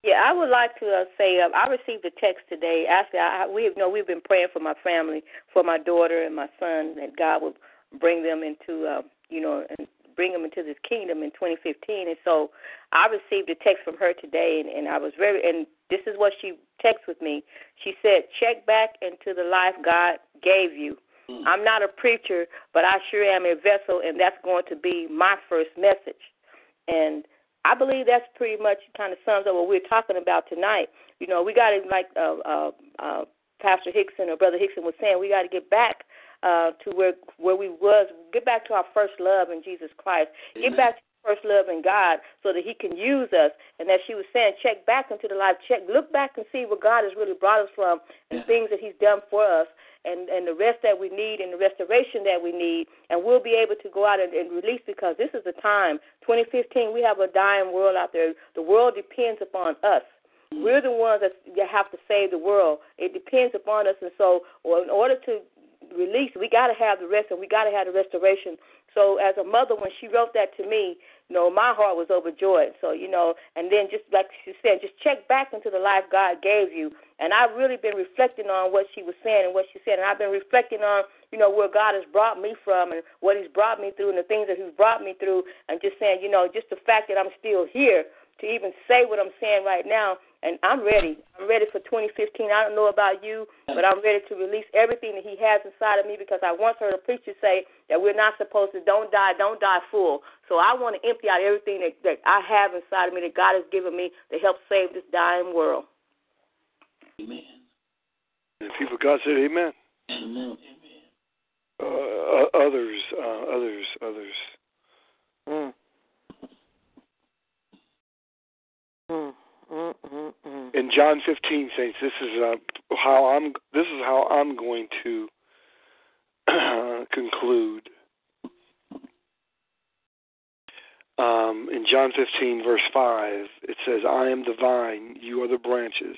Yeah, I would like to uh, say uh, I received a text today. Actually, I, we have, you know we've been praying for my family, for my daughter and my son, that God will bring them into uh, you know and bring them into this kingdom in 2015. And so I received a text from her today, and, and I was very and this is what she texted with me. She said, "Check back into the life God gave you." I'm not a preacher, but I sure am a vessel, and that's going to be my first message. And I believe that's pretty much kind of sums up what we're talking about tonight. You know, we got to like uh, uh, uh, Pastor Hickson or Brother Hickson was saying, we got to get back uh, to where where we was, get back to our first love in Jesus Christ, Amen. get back to first love in God, so that He can use us. And as she was saying, check back into the life, check, look back and see where God has really brought us from, and yeah. things that He's done for us, and and the rest that we need, and the restoration that we need, and we'll be able to go out and, and release because this is the time. 2015, we have a dying world out there. The world depends upon us. We're the ones that have to save the world. It depends upon us, and so, or in order to release, we got to have the rest, and we got to have the restoration. So, as a mother, when she wrote that to me, you know, my heart was overjoyed. So, you know, and then just like she said, just check back into the life God gave you. And I've really been reflecting on what she was saying and what she said, and I've been reflecting on, you know, where God has brought me from and what He's brought me through and the things that He's brought me through, and just saying, you know, just the fact that I'm still here to even say what I'm saying right now and I'm ready. I'm ready for 2015. I don't know about you, but I'm ready to release everything that He has inside of me because I once heard a preacher say that we're not supposed to don't die, don't die full. So I want to empty out everything that, that I have inside of me that God has given me to help save this dying world. Amen. And people God said, Amen. Amen. Uh, others, uh, others, others. Mm. Mm. In John 15, saints, this is uh, how I'm. This is how I'm going to conclude. Um, in John 15, verse 5, it says, "I am the vine; you are the branches.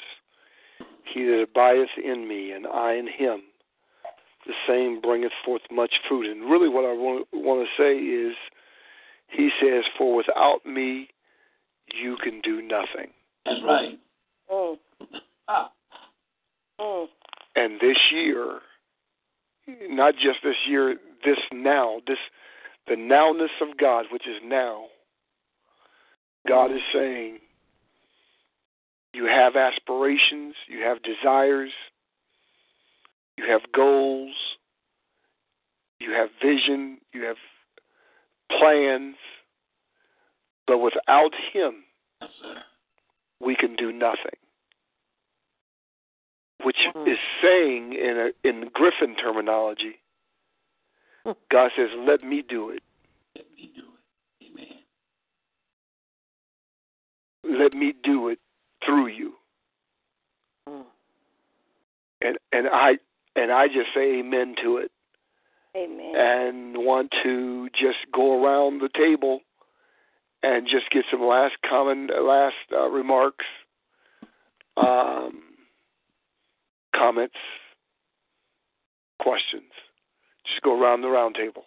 He that abideth in me, and I in him, the same bringeth forth much fruit." And really, what I want, want to say is, he says, "For without me, you can do nothing." That's right. Mm. Ah. Mm. And this year, not just this year, this now, this the nowness of God, which is now. God is saying, you have aspirations, you have desires, you have goals, you have vision, you have plans, but without Him, yes, we can do nothing. Which mm-hmm. is saying in a, in Griffin terminology, hmm. God says, "Let me do it." Let me do it. Amen. Let me do it through you. Mm. And and I and I just say amen to it. Amen. And want to just go around the table and just get some last common last uh, remarks, um, comments, questions. Just go around the round table.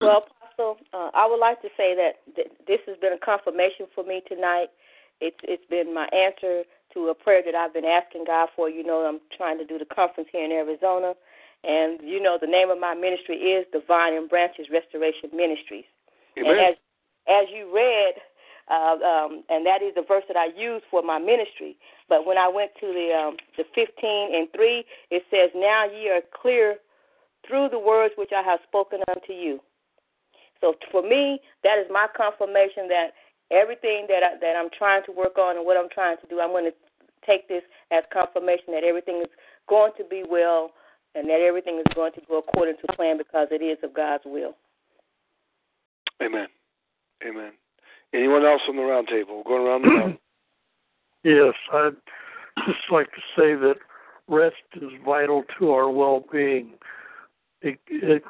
Well, Apostle, uh, I would like to say that th- this has been a confirmation for me tonight. It's it's been my answer to a prayer that I've been asking God for. You know, I'm trying to do the conference here in Arizona, and you know, the name of my ministry is the Vine and Branches Restoration Ministries. Amen. And as as you read, uh, um, and that is the verse that I use for my ministry. But when I went to the um, the 15 and 3, it says, "Now ye are clear through the words which I have spoken unto you." So for me, that is my confirmation that everything that I, that I'm trying to work on and what I'm trying to do, I'm going to take this as confirmation that everything is going to be well and that everything is going to go according to plan because it is of God's will. Amen. Amen. Anyone else on the round table? Going around the round. yes, I'd just like to say that rest is vital to our well-being. It, it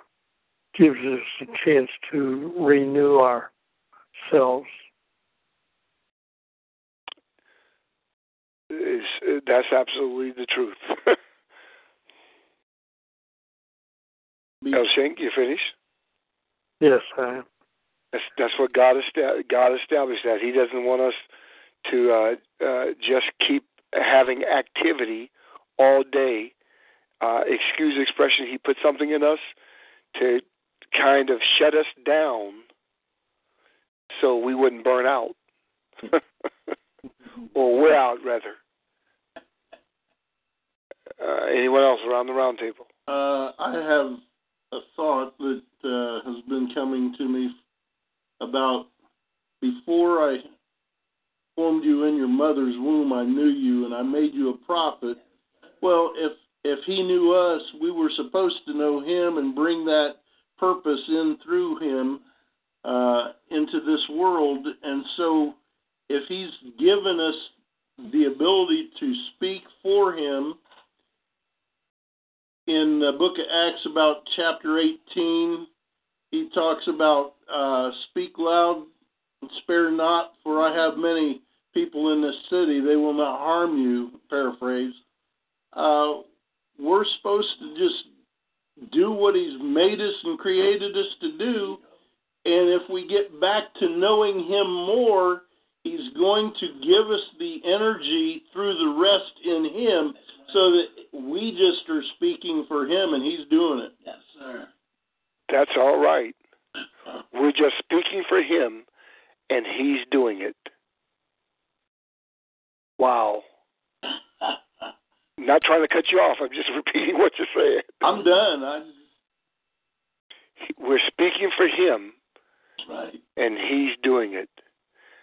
gives us a chance to renew ourselves. Is, that's absolutely the truth. El Shank, you finished? Yes, I am. That's that's what God God established that He doesn't want us to uh, uh, just keep having activity all day. Uh, excuse the expression. He put something in us to kind of shut us down so we wouldn't burn out or wear out rather. Uh, anyone else around the round table? Uh, I have a thought that uh, has been coming to me about before I formed you in your mother's womb, I knew you and I made you a prophet. Well, if if he knew us, we were supposed to know him and bring that purpose in through him uh, into this world. And so, if he's given us the ability to speak for him, in the book of Acts, about chapter 18, he talks about uh, speak loud and spare not, for I have many people in this city. They will not harm you, paraphrase. Uh, we're supposed to just do what he's made us and created us to do. And if we get back to knowing him more, he's going to give us the energy through the rest in him so that we just are speaking for him and he's doing it. Yes, sir. That's all right. We're just speaking for him and he's doing it. Wow. Not trying to cut you off. I'm just repeating what you said. I'm done. I We're speaking for him, right. and he's doing it.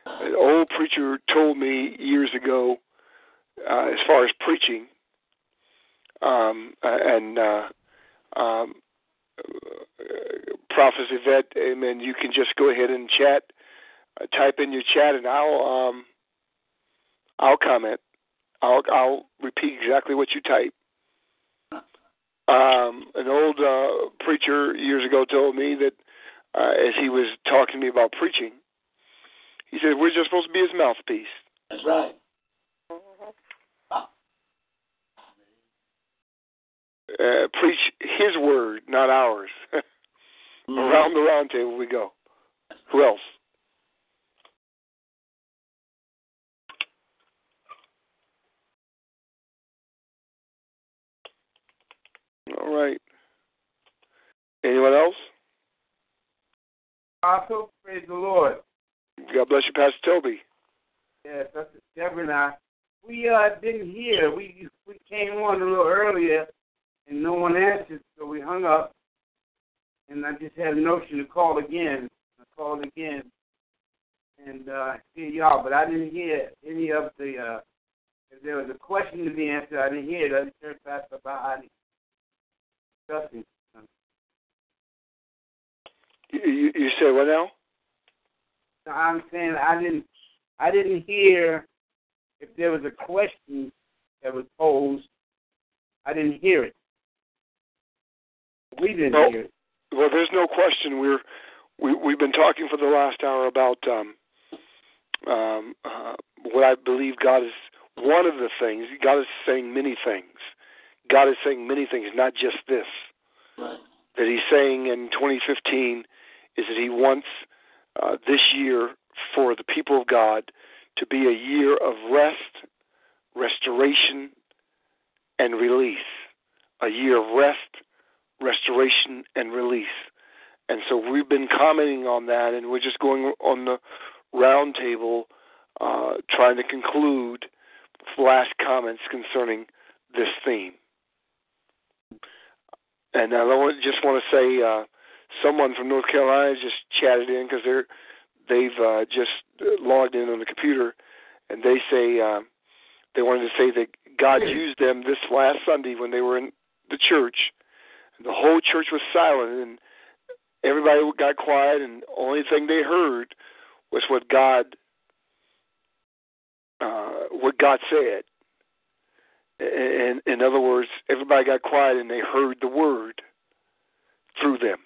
An old preacher told me years ago, uh, as far as preaching, um, and uh, um, Prophet Yvette, amen. You can just go ahead and chat, uh, type in your chat, and I'll um, I'll comment. I'll I'll repeat exactly what you type. Um, an old uh, preacher years ago told me that uh, as he was talking to me about preaching, he said we're just supposed to be his mouthpiece. That's right. Uh, preach his word, not ours. Around the round table we go. Who else? All right. Anyone else? Also, praise the Lord. God bless you, Pastor Toby. Yes, that's Deborah and I. We uh, didn't hear. We we came on a little earlier, and no one answered, so we hung up. And I just had a notion to call again. I called again, and uh, hear y'all, but I didn't hear any of the. Uh, if there was a question to be answered, I didn't hear it. I just heard Pastor Bahati discussing. You, you, you said what now? I'm saying I didn't I didn't hear if there was a question that was posed. I didn't hear it. We didn't Well, hear it. Well, there's no question. We're we we've been talking for the last hour about um, um, uh, what I believe God is one of the things. God is saying many things. God is saying many things, not just this. Right. That He's saying in 2015 is that He wants uh, this year for the people of God to be a year of rest, restoration, and release. A year of rest, restoration, and release. And so we've been commenting on that, and we're just going on the round table, uh, trying to conclude last comments concerning this theme. And I just want to say, uh, someone from North Carolina just chatted in because they're they've uh, just logged in on the computer, and they say uh, they wanted to say that God used them this last Sunday when they were in the church. The whole church was silent, and everybody got quiet, and only thing they heard was what God uh, what God said. And in other words, everybody got quiet and they heard the word through them.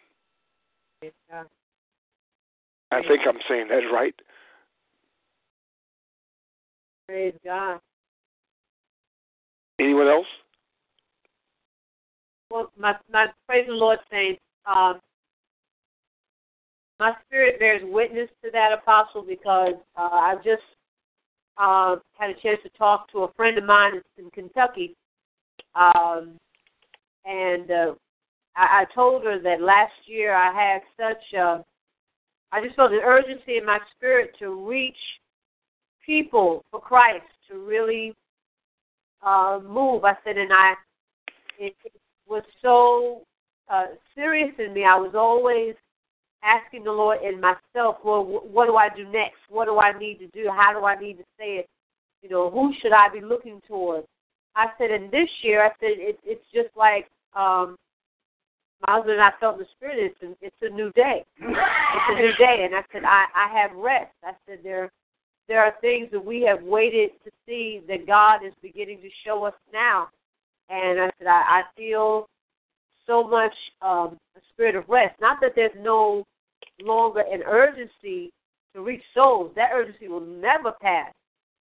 I think I'm saying that right. Praise God. Anyone else? Well, my my praise the Lord saints. Um, my spirit bears witness to that apostle because uh, I just uh, had a chance to talk to a friend of mine in Kentucky, um, and uh, I, I told her that last year I had such a, I just felt an urgency in my spirit to reach people for Christ, to really uh, move. I said, and I, it, it was so uh, serious in me. I was always asking the Lord and myself, well, what do I do next? What do I need to do? How do I need to say it? You know, who should I be looking towards? I said, in this year, I said it, it's just like um, my husband and I felt the spirit. It's a, it's a new day. It's a new day, and I said I I have rest. I said there there are things that we have waited to see that God is beginning to show us now, and I said I, I feel so much um, a spirit of rest. Not that there's no longer an urgency to reach souls. That urgency will never pass,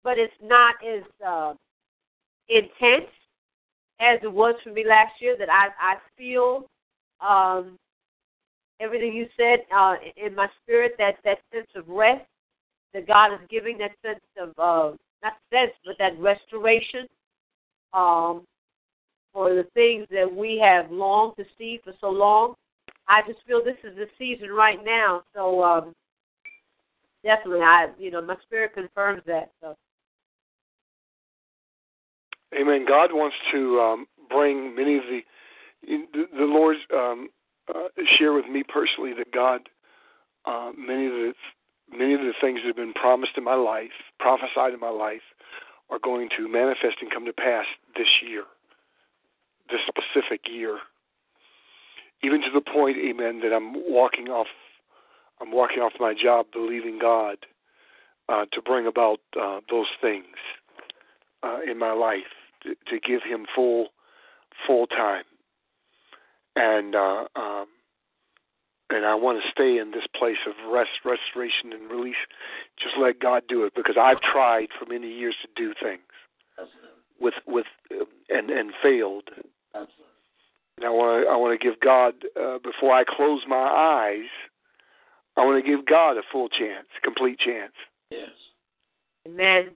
but it's not as uh, intense as it was for me last year. That I I feel um, everything you said uh, in my spirit. That that sense of rest that God is giving. That sense of uh, not sense, but that restoration. Um, for the things that we have longed to see for so long. I just feel this is the season right now. So um, definitely, I you know my spirit confirms that. So. Amen. God wants to um, bring many of the the, Lord um, uh, share with me personally that God uh, many of the many of the things that have been promised in my life, prophesied in my life, are going to manifest and come to pass this year this specific year. Even to the point, amen, that I'm walking off I'm walking off my job believing God uh, to bring about uh, those things uh, in my life, to, to, give Him full full time, and uh, um, and I want to stay in this place of rest, restoration, and release. Just let God do it because I've tried for many years to do things with with uh, and and failed Absolutely. And I want to I want to give God uh, before I close my eyes. I want to give God a full chance, complete chance. Yes. Amen.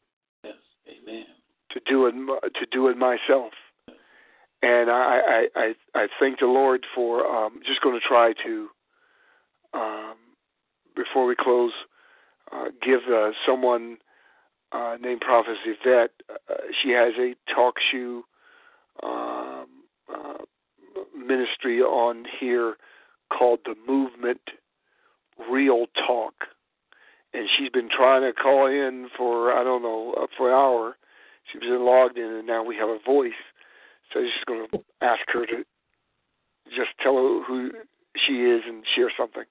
Yes. Amen. To do it to do it myself. And I I I, I thank the Lord for um, just going to try to um, before we close uh, give uh, someone uh, named Prophet Yvette. Uh, she has a talk show um, ministry on here called the Movement Real Talk, and she's been trying to call in for I don't know for an hour. She's been logged in, and now we have a voice. So I'm just going to ask her to just tell her who she is and share something.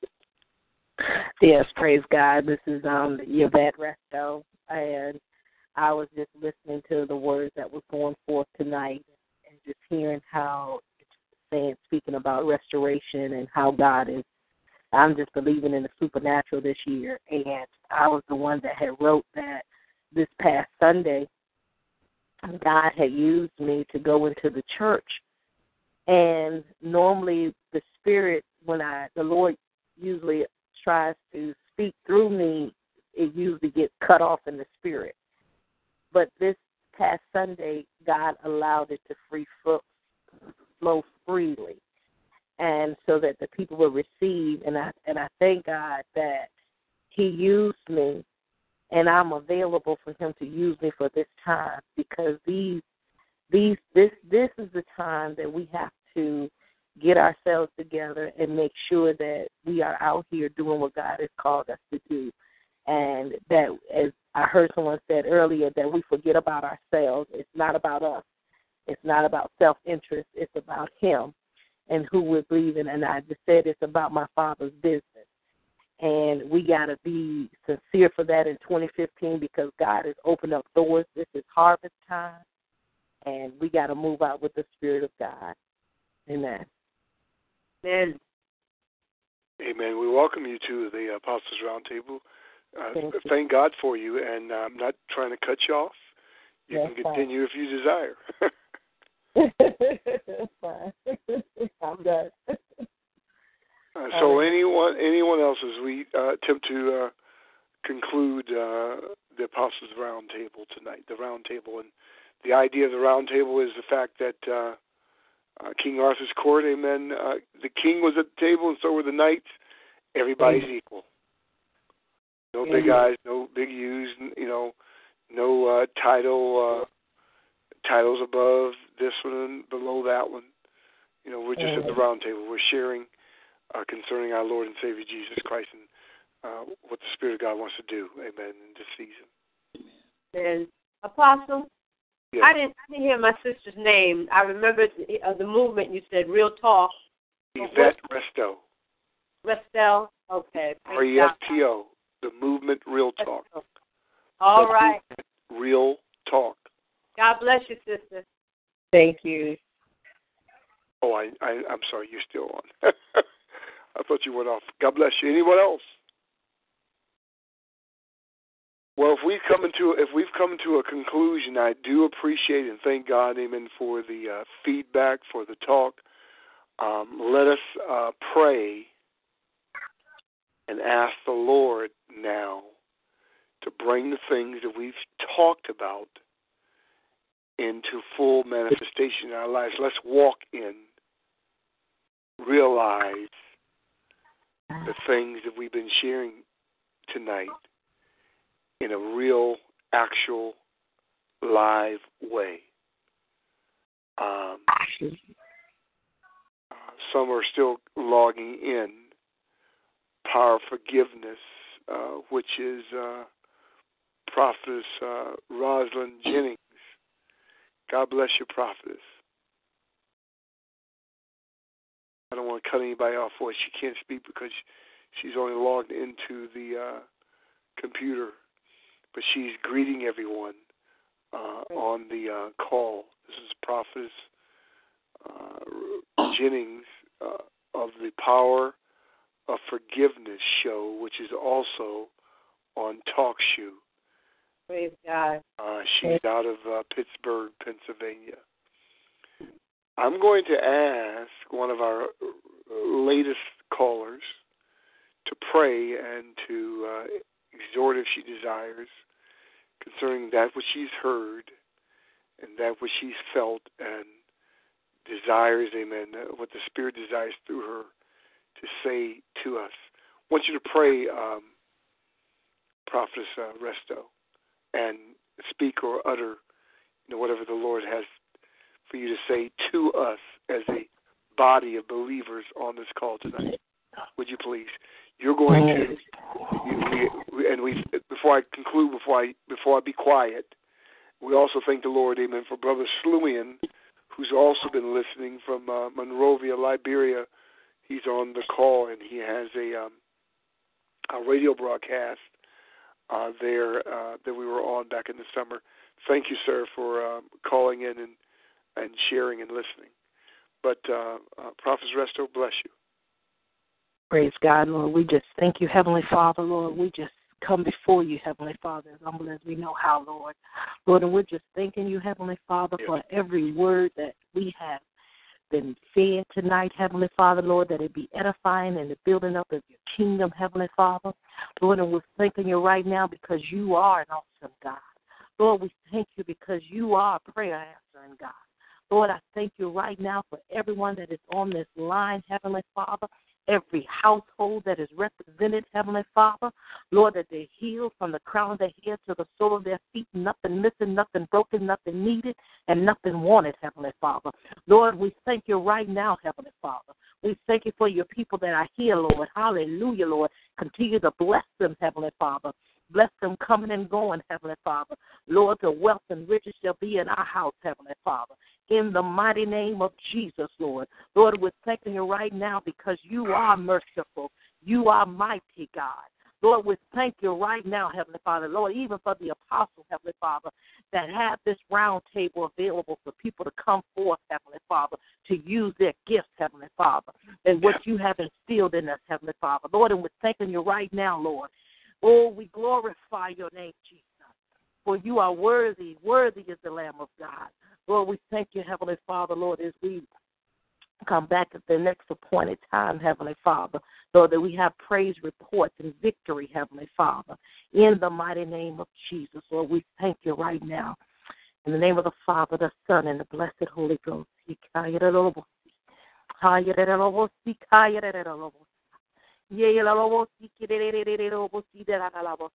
Yes, praise God. This is um Yvette Resto, and I was just listening to the words that was going forth tonight, and just hearing how saying speaking about restoration and how God is I'm just believing in the supernatural this year and I was the one that had wrote that this past Sunday God had used me to go into the church and normally the spirit when I the Lord usually tries to speak through me it usually gets cut off in the spirit. But this past Sunday, God allowed it to free flow freely, and so that the people will receive. And I and I thank God that He used me, and I'm available for Him to use me for this time because these these this this is the time that we have to get ourselves together and make sure that we are out here doing what God has called us to do and that as I heard someone said earlier that we forget about ourselves. It's not about us. It's not about self interest. It's about Him and who we're believing. And I just said it's about my Father's business. And we got to be sincere for that in 2015 because God has opened up doors. This is harvest time. And we got to move out with the Spirit of God. Amen. Amen. Amen. We welcome you to the Apostles Roundtable. Uh, thank, thank God for you, and I'm not trying to cut you off. You That's can continue fine. if you desire. fine. I'm done. Uh, so anyone anyone else as we uh, attempt to uh, conclude uh, the Apostles Round Table tonight, the Round Table, and the idea of the Round Table is the fact that uh, uh, King Arthur's court, amen. Uh, the king was at the table, and so were the knights. Everybody's Mm. equal. No big eyes, no big U's, you know, no uh, title uh, titles above this one and below that one. You know, we're just at the round table. We're sharing uh, concerning our Lord and Savior Jesus Christ and uh, what the Spirit of God wants to do. Amen. In this season. And Apostle, Yes. I didn't I didn't hear my sister's name. I remember the, uh, the movement you said, Real Talk. Yvette Resto. Restel. Okay. R E S T O. The movement Real Talk. All The right. Movement Real Talk. God bless you, sister. Thank you. Oh, I, I I'm sorry, you're still on. I thought you went off. God bless you. Anyone else? Well, if we've come into if we've come to a conclusion, I do appreciate and thank God, Amen, for the uh, feedback, for the talk. Um, let us uh, pray and ask the Lord now to bring the things that we've talked about into full manifestation in our lives. Let's walk in, realize the things that we've been sharing tonight in a real, actual, live way. Um, uh, some are still logging in. Power Forgiveness, uh, which is uh, Prophetess uh, Rosalind Jennings. God bless your Prophetess. I don't want to cut anybody off voice. She can't speak because she's only logged into the uh, computer, but she's greeting everyone uh, on the uh, call. This is Prophetess uh, Jennings uh, of the Power of Forgiveness show, which is also on TalkShoe. Praise God. Uh, she's out of uh, Pittsburgh, Pennsylvania. I'm going to ask one of our latest callers to pray and to uh, exhort, if she desires, concerning that which she's heard and that which she's felt and desires, amen, what the Spirit desires through her to say to us. I want you to pray, um, Prophetess uh, Resto, and speak or utter you know, whatever the Lord has for you to say to us as a body of believers on this call tonight. Would you please? You're going to, you, we, and we. Before I conclude, before I before I be quiet, we also thank the Lord, Amen, for Brother Sluian, who's also been listening from uh, Monrovia, Liberia. He's on the call, and he has a um, a radio broadcast uh, there uh, that we were on back in the summer. Thank you, sir, for um, calling in and and sharing and listening. But uh, uh, Prophet Resto, bless you. Praise God, Lord. We just thank you, Heavenly Father, Lord. We just come before you, Heavenly Father, as humble as we know how, Lord. Lord, and we're just thanking you, Heavenly Father, for every word that we have been fed tonight, Heavenly Father, Lord, that it be edifying and the building up of your kingdom, Heavenly Father. Lord, and we're thanking you right now because you are an awesome God. Lord, we thank you because you are a prayer answering God. Lord, I thank you right now for everyone that is on this line, Heavenly Father, every household that is represented, Heavenly Father. Lord, that they're healed from the crown of their head to the sole of their feet, nothing missing, nothing broken, nothing needed, and nothing wanted, Heavenly Father. Lord, we thank you right now, Heavenly Father. We thank you for your people that are here, Lord. Hallelujah, Lord. Continue to bless them, Heavenly Father. Bless them coming and going, Heavenly Father. Lord, the wealth and riches shall be in our house, Heavenly Father. In the mighty name of Jesus, Lord. Lord, we're thanking you right now because you are merciful. You are mighty, God. Lord, we thank you right now, Heavenly Father. Lord, even for the apostle, Heavenly Father, that have this round table available for people to come forth, Heavenly Father, to use their gifts, Heavenly Father, and what you have instilled in us, Heavenly Father. Lord, and we're thanking you right now, Lord. Oh, we glorify your name, Jesus. For you are worthy. Worthy is the Lamb of God. Lord, we thank you, Heavenly Father, Lord, as we come back at the next appointed time, Heavenly Father. Lord, that we have praise reports and victory, Heavenly Father. In the mighty name of Jesus, Lord, we thank you right now. In the name of the Father, the Son, and the blessed Holy Ghost. Ye la lobo si kirere lobo si de la lobo.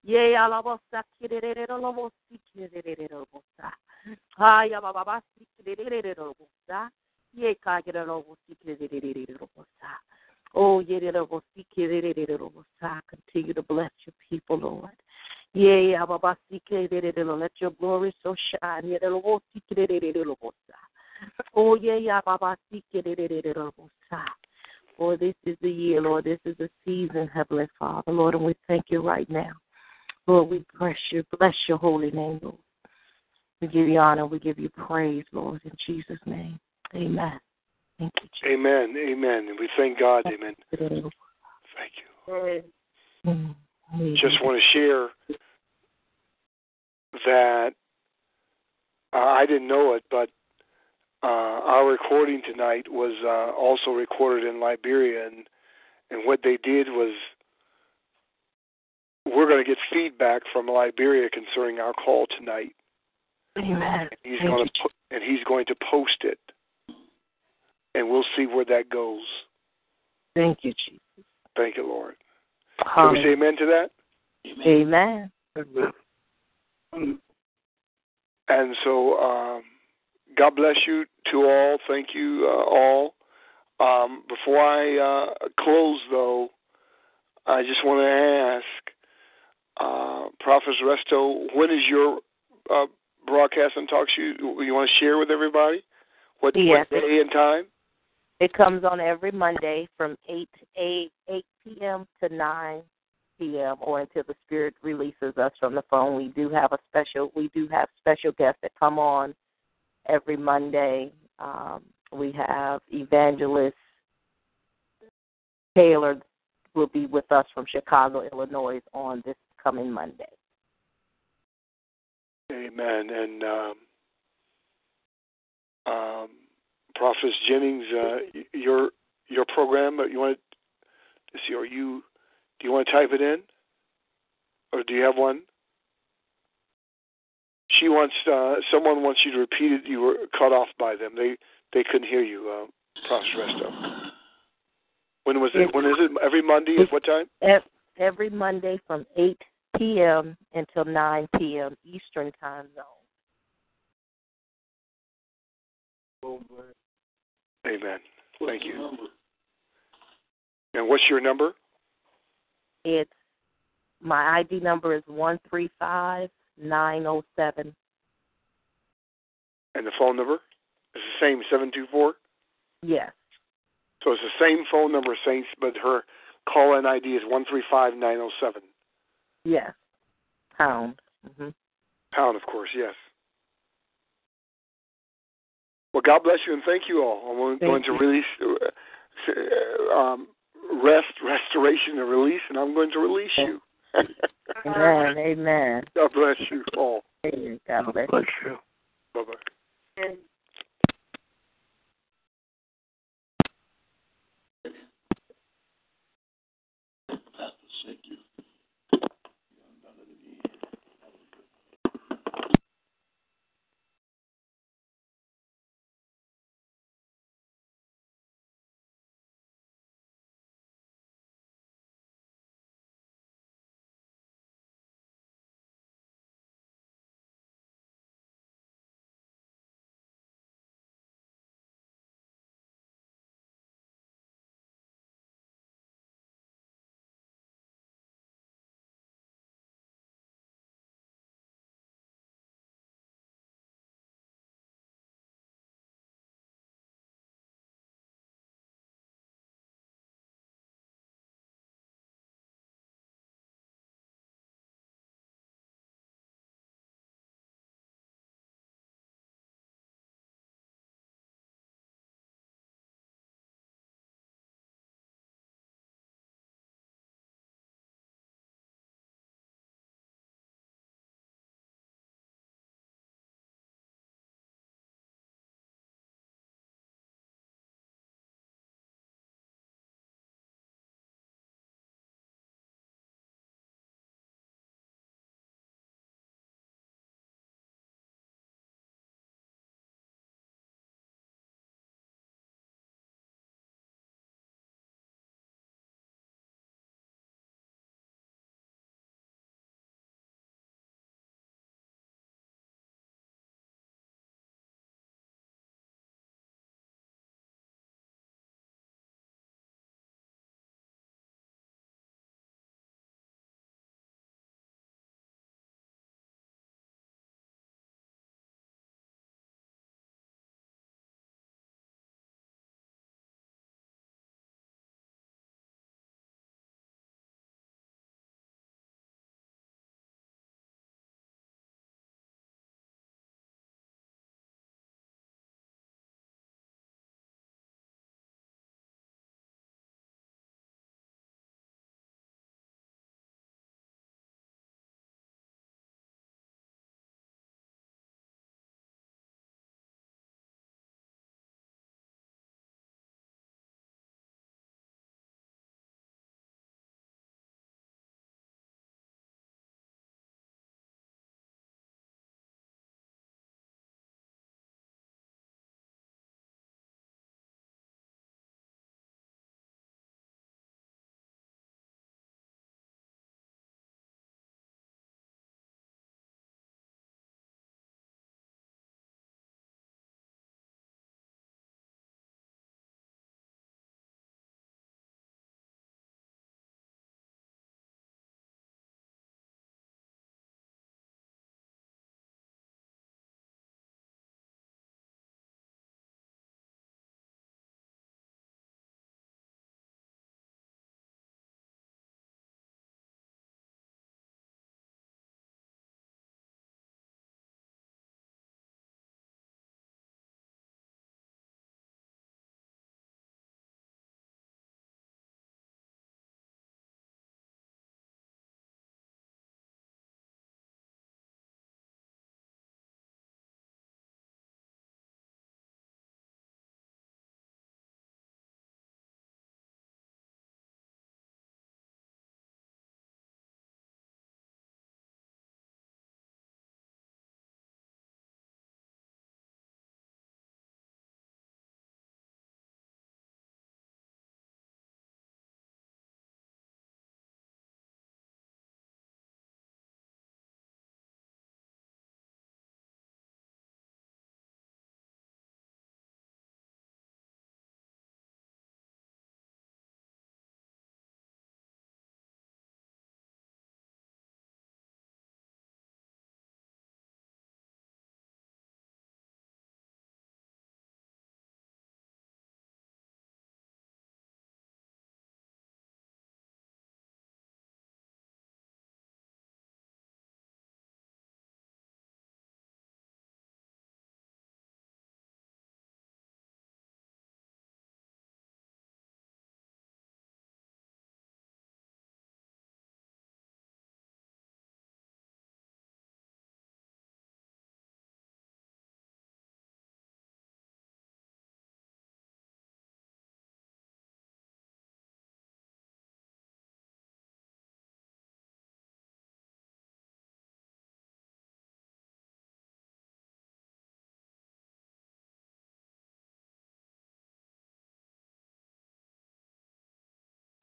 Ye la lobo sa kirere lobo si kirere lobo sa. Ha ya baba ba si kirere lobo sa. Ye ka kirere lobo si kirere lobo sa. Oh, continue to bless your people, Lord. Yeah, let your glory so shine. Oh, yeah, Lord, this is the year, Lord. This is the season, Heavenly Father, Lord, and we thank you right now. Lord, we bless you, bless your holy name, Lord. We give you honor, we give you praise, Lord, in Jesus' name. Amen. Thank you. Jesus. Amen. Amen. And we thank God. Amen. Thank you. Just want to share that uh, I didn't know it, but uh, our recording tonight was uh, also recorded in Liberia, and and what they did was we're going to get feedback from Liberia concerning our call tonight. Amen. And he's going to and he's going to post it, and we'll see where that goes. Thank you, Jesus. Thank you, Lord. Can we say amen to that? Amen. Amen. And so, um, God bless you to all. Thank you uh, all. Um, before I uh, close, though, I just want to ask uh, Prophet Resto, when is your uh, broadcast and talk show? You want to share with everybody what, yes, what day and time? It comes on every Monday from 8, 8, 8 p.m. to 9 p.m. or until the Spirit releases us from the phone. We do have a special. We do have special guests that come on every Monday. Um, we have evangelist Taylor will be with us from Chicago, Illinois, on this coming Monday. Amen. And um, um, Prophet Jennings, uh, your your program. You want to see? Are you? Do you want to type it in, or do you have one? She wants. Uh, someone wants you to repeat it. You were cut off by them. They they couldn't hear you, uh, Prophet Resto. When was it? When is it? Every Monday at what time? Every Monday from eight p.m. until nine p.m. Eastern Time Zone. Amen. Thank you. And what's your number? It's my ID number is one three five nine zero seven. And the phone number is the same seven two four. Yes. So it's the same phone number, Saints, but her call-in ID is one three five nine zero seven. Yes. Pound. Mm-hmm. Pound, of course. Yes. Well, God bless you and thank you all. I'm going to release uh, um, rest, restoration, and release, and I'm going to release you. amen. Amen. God bless you all. Amen. God bless, bless you. Bye bye.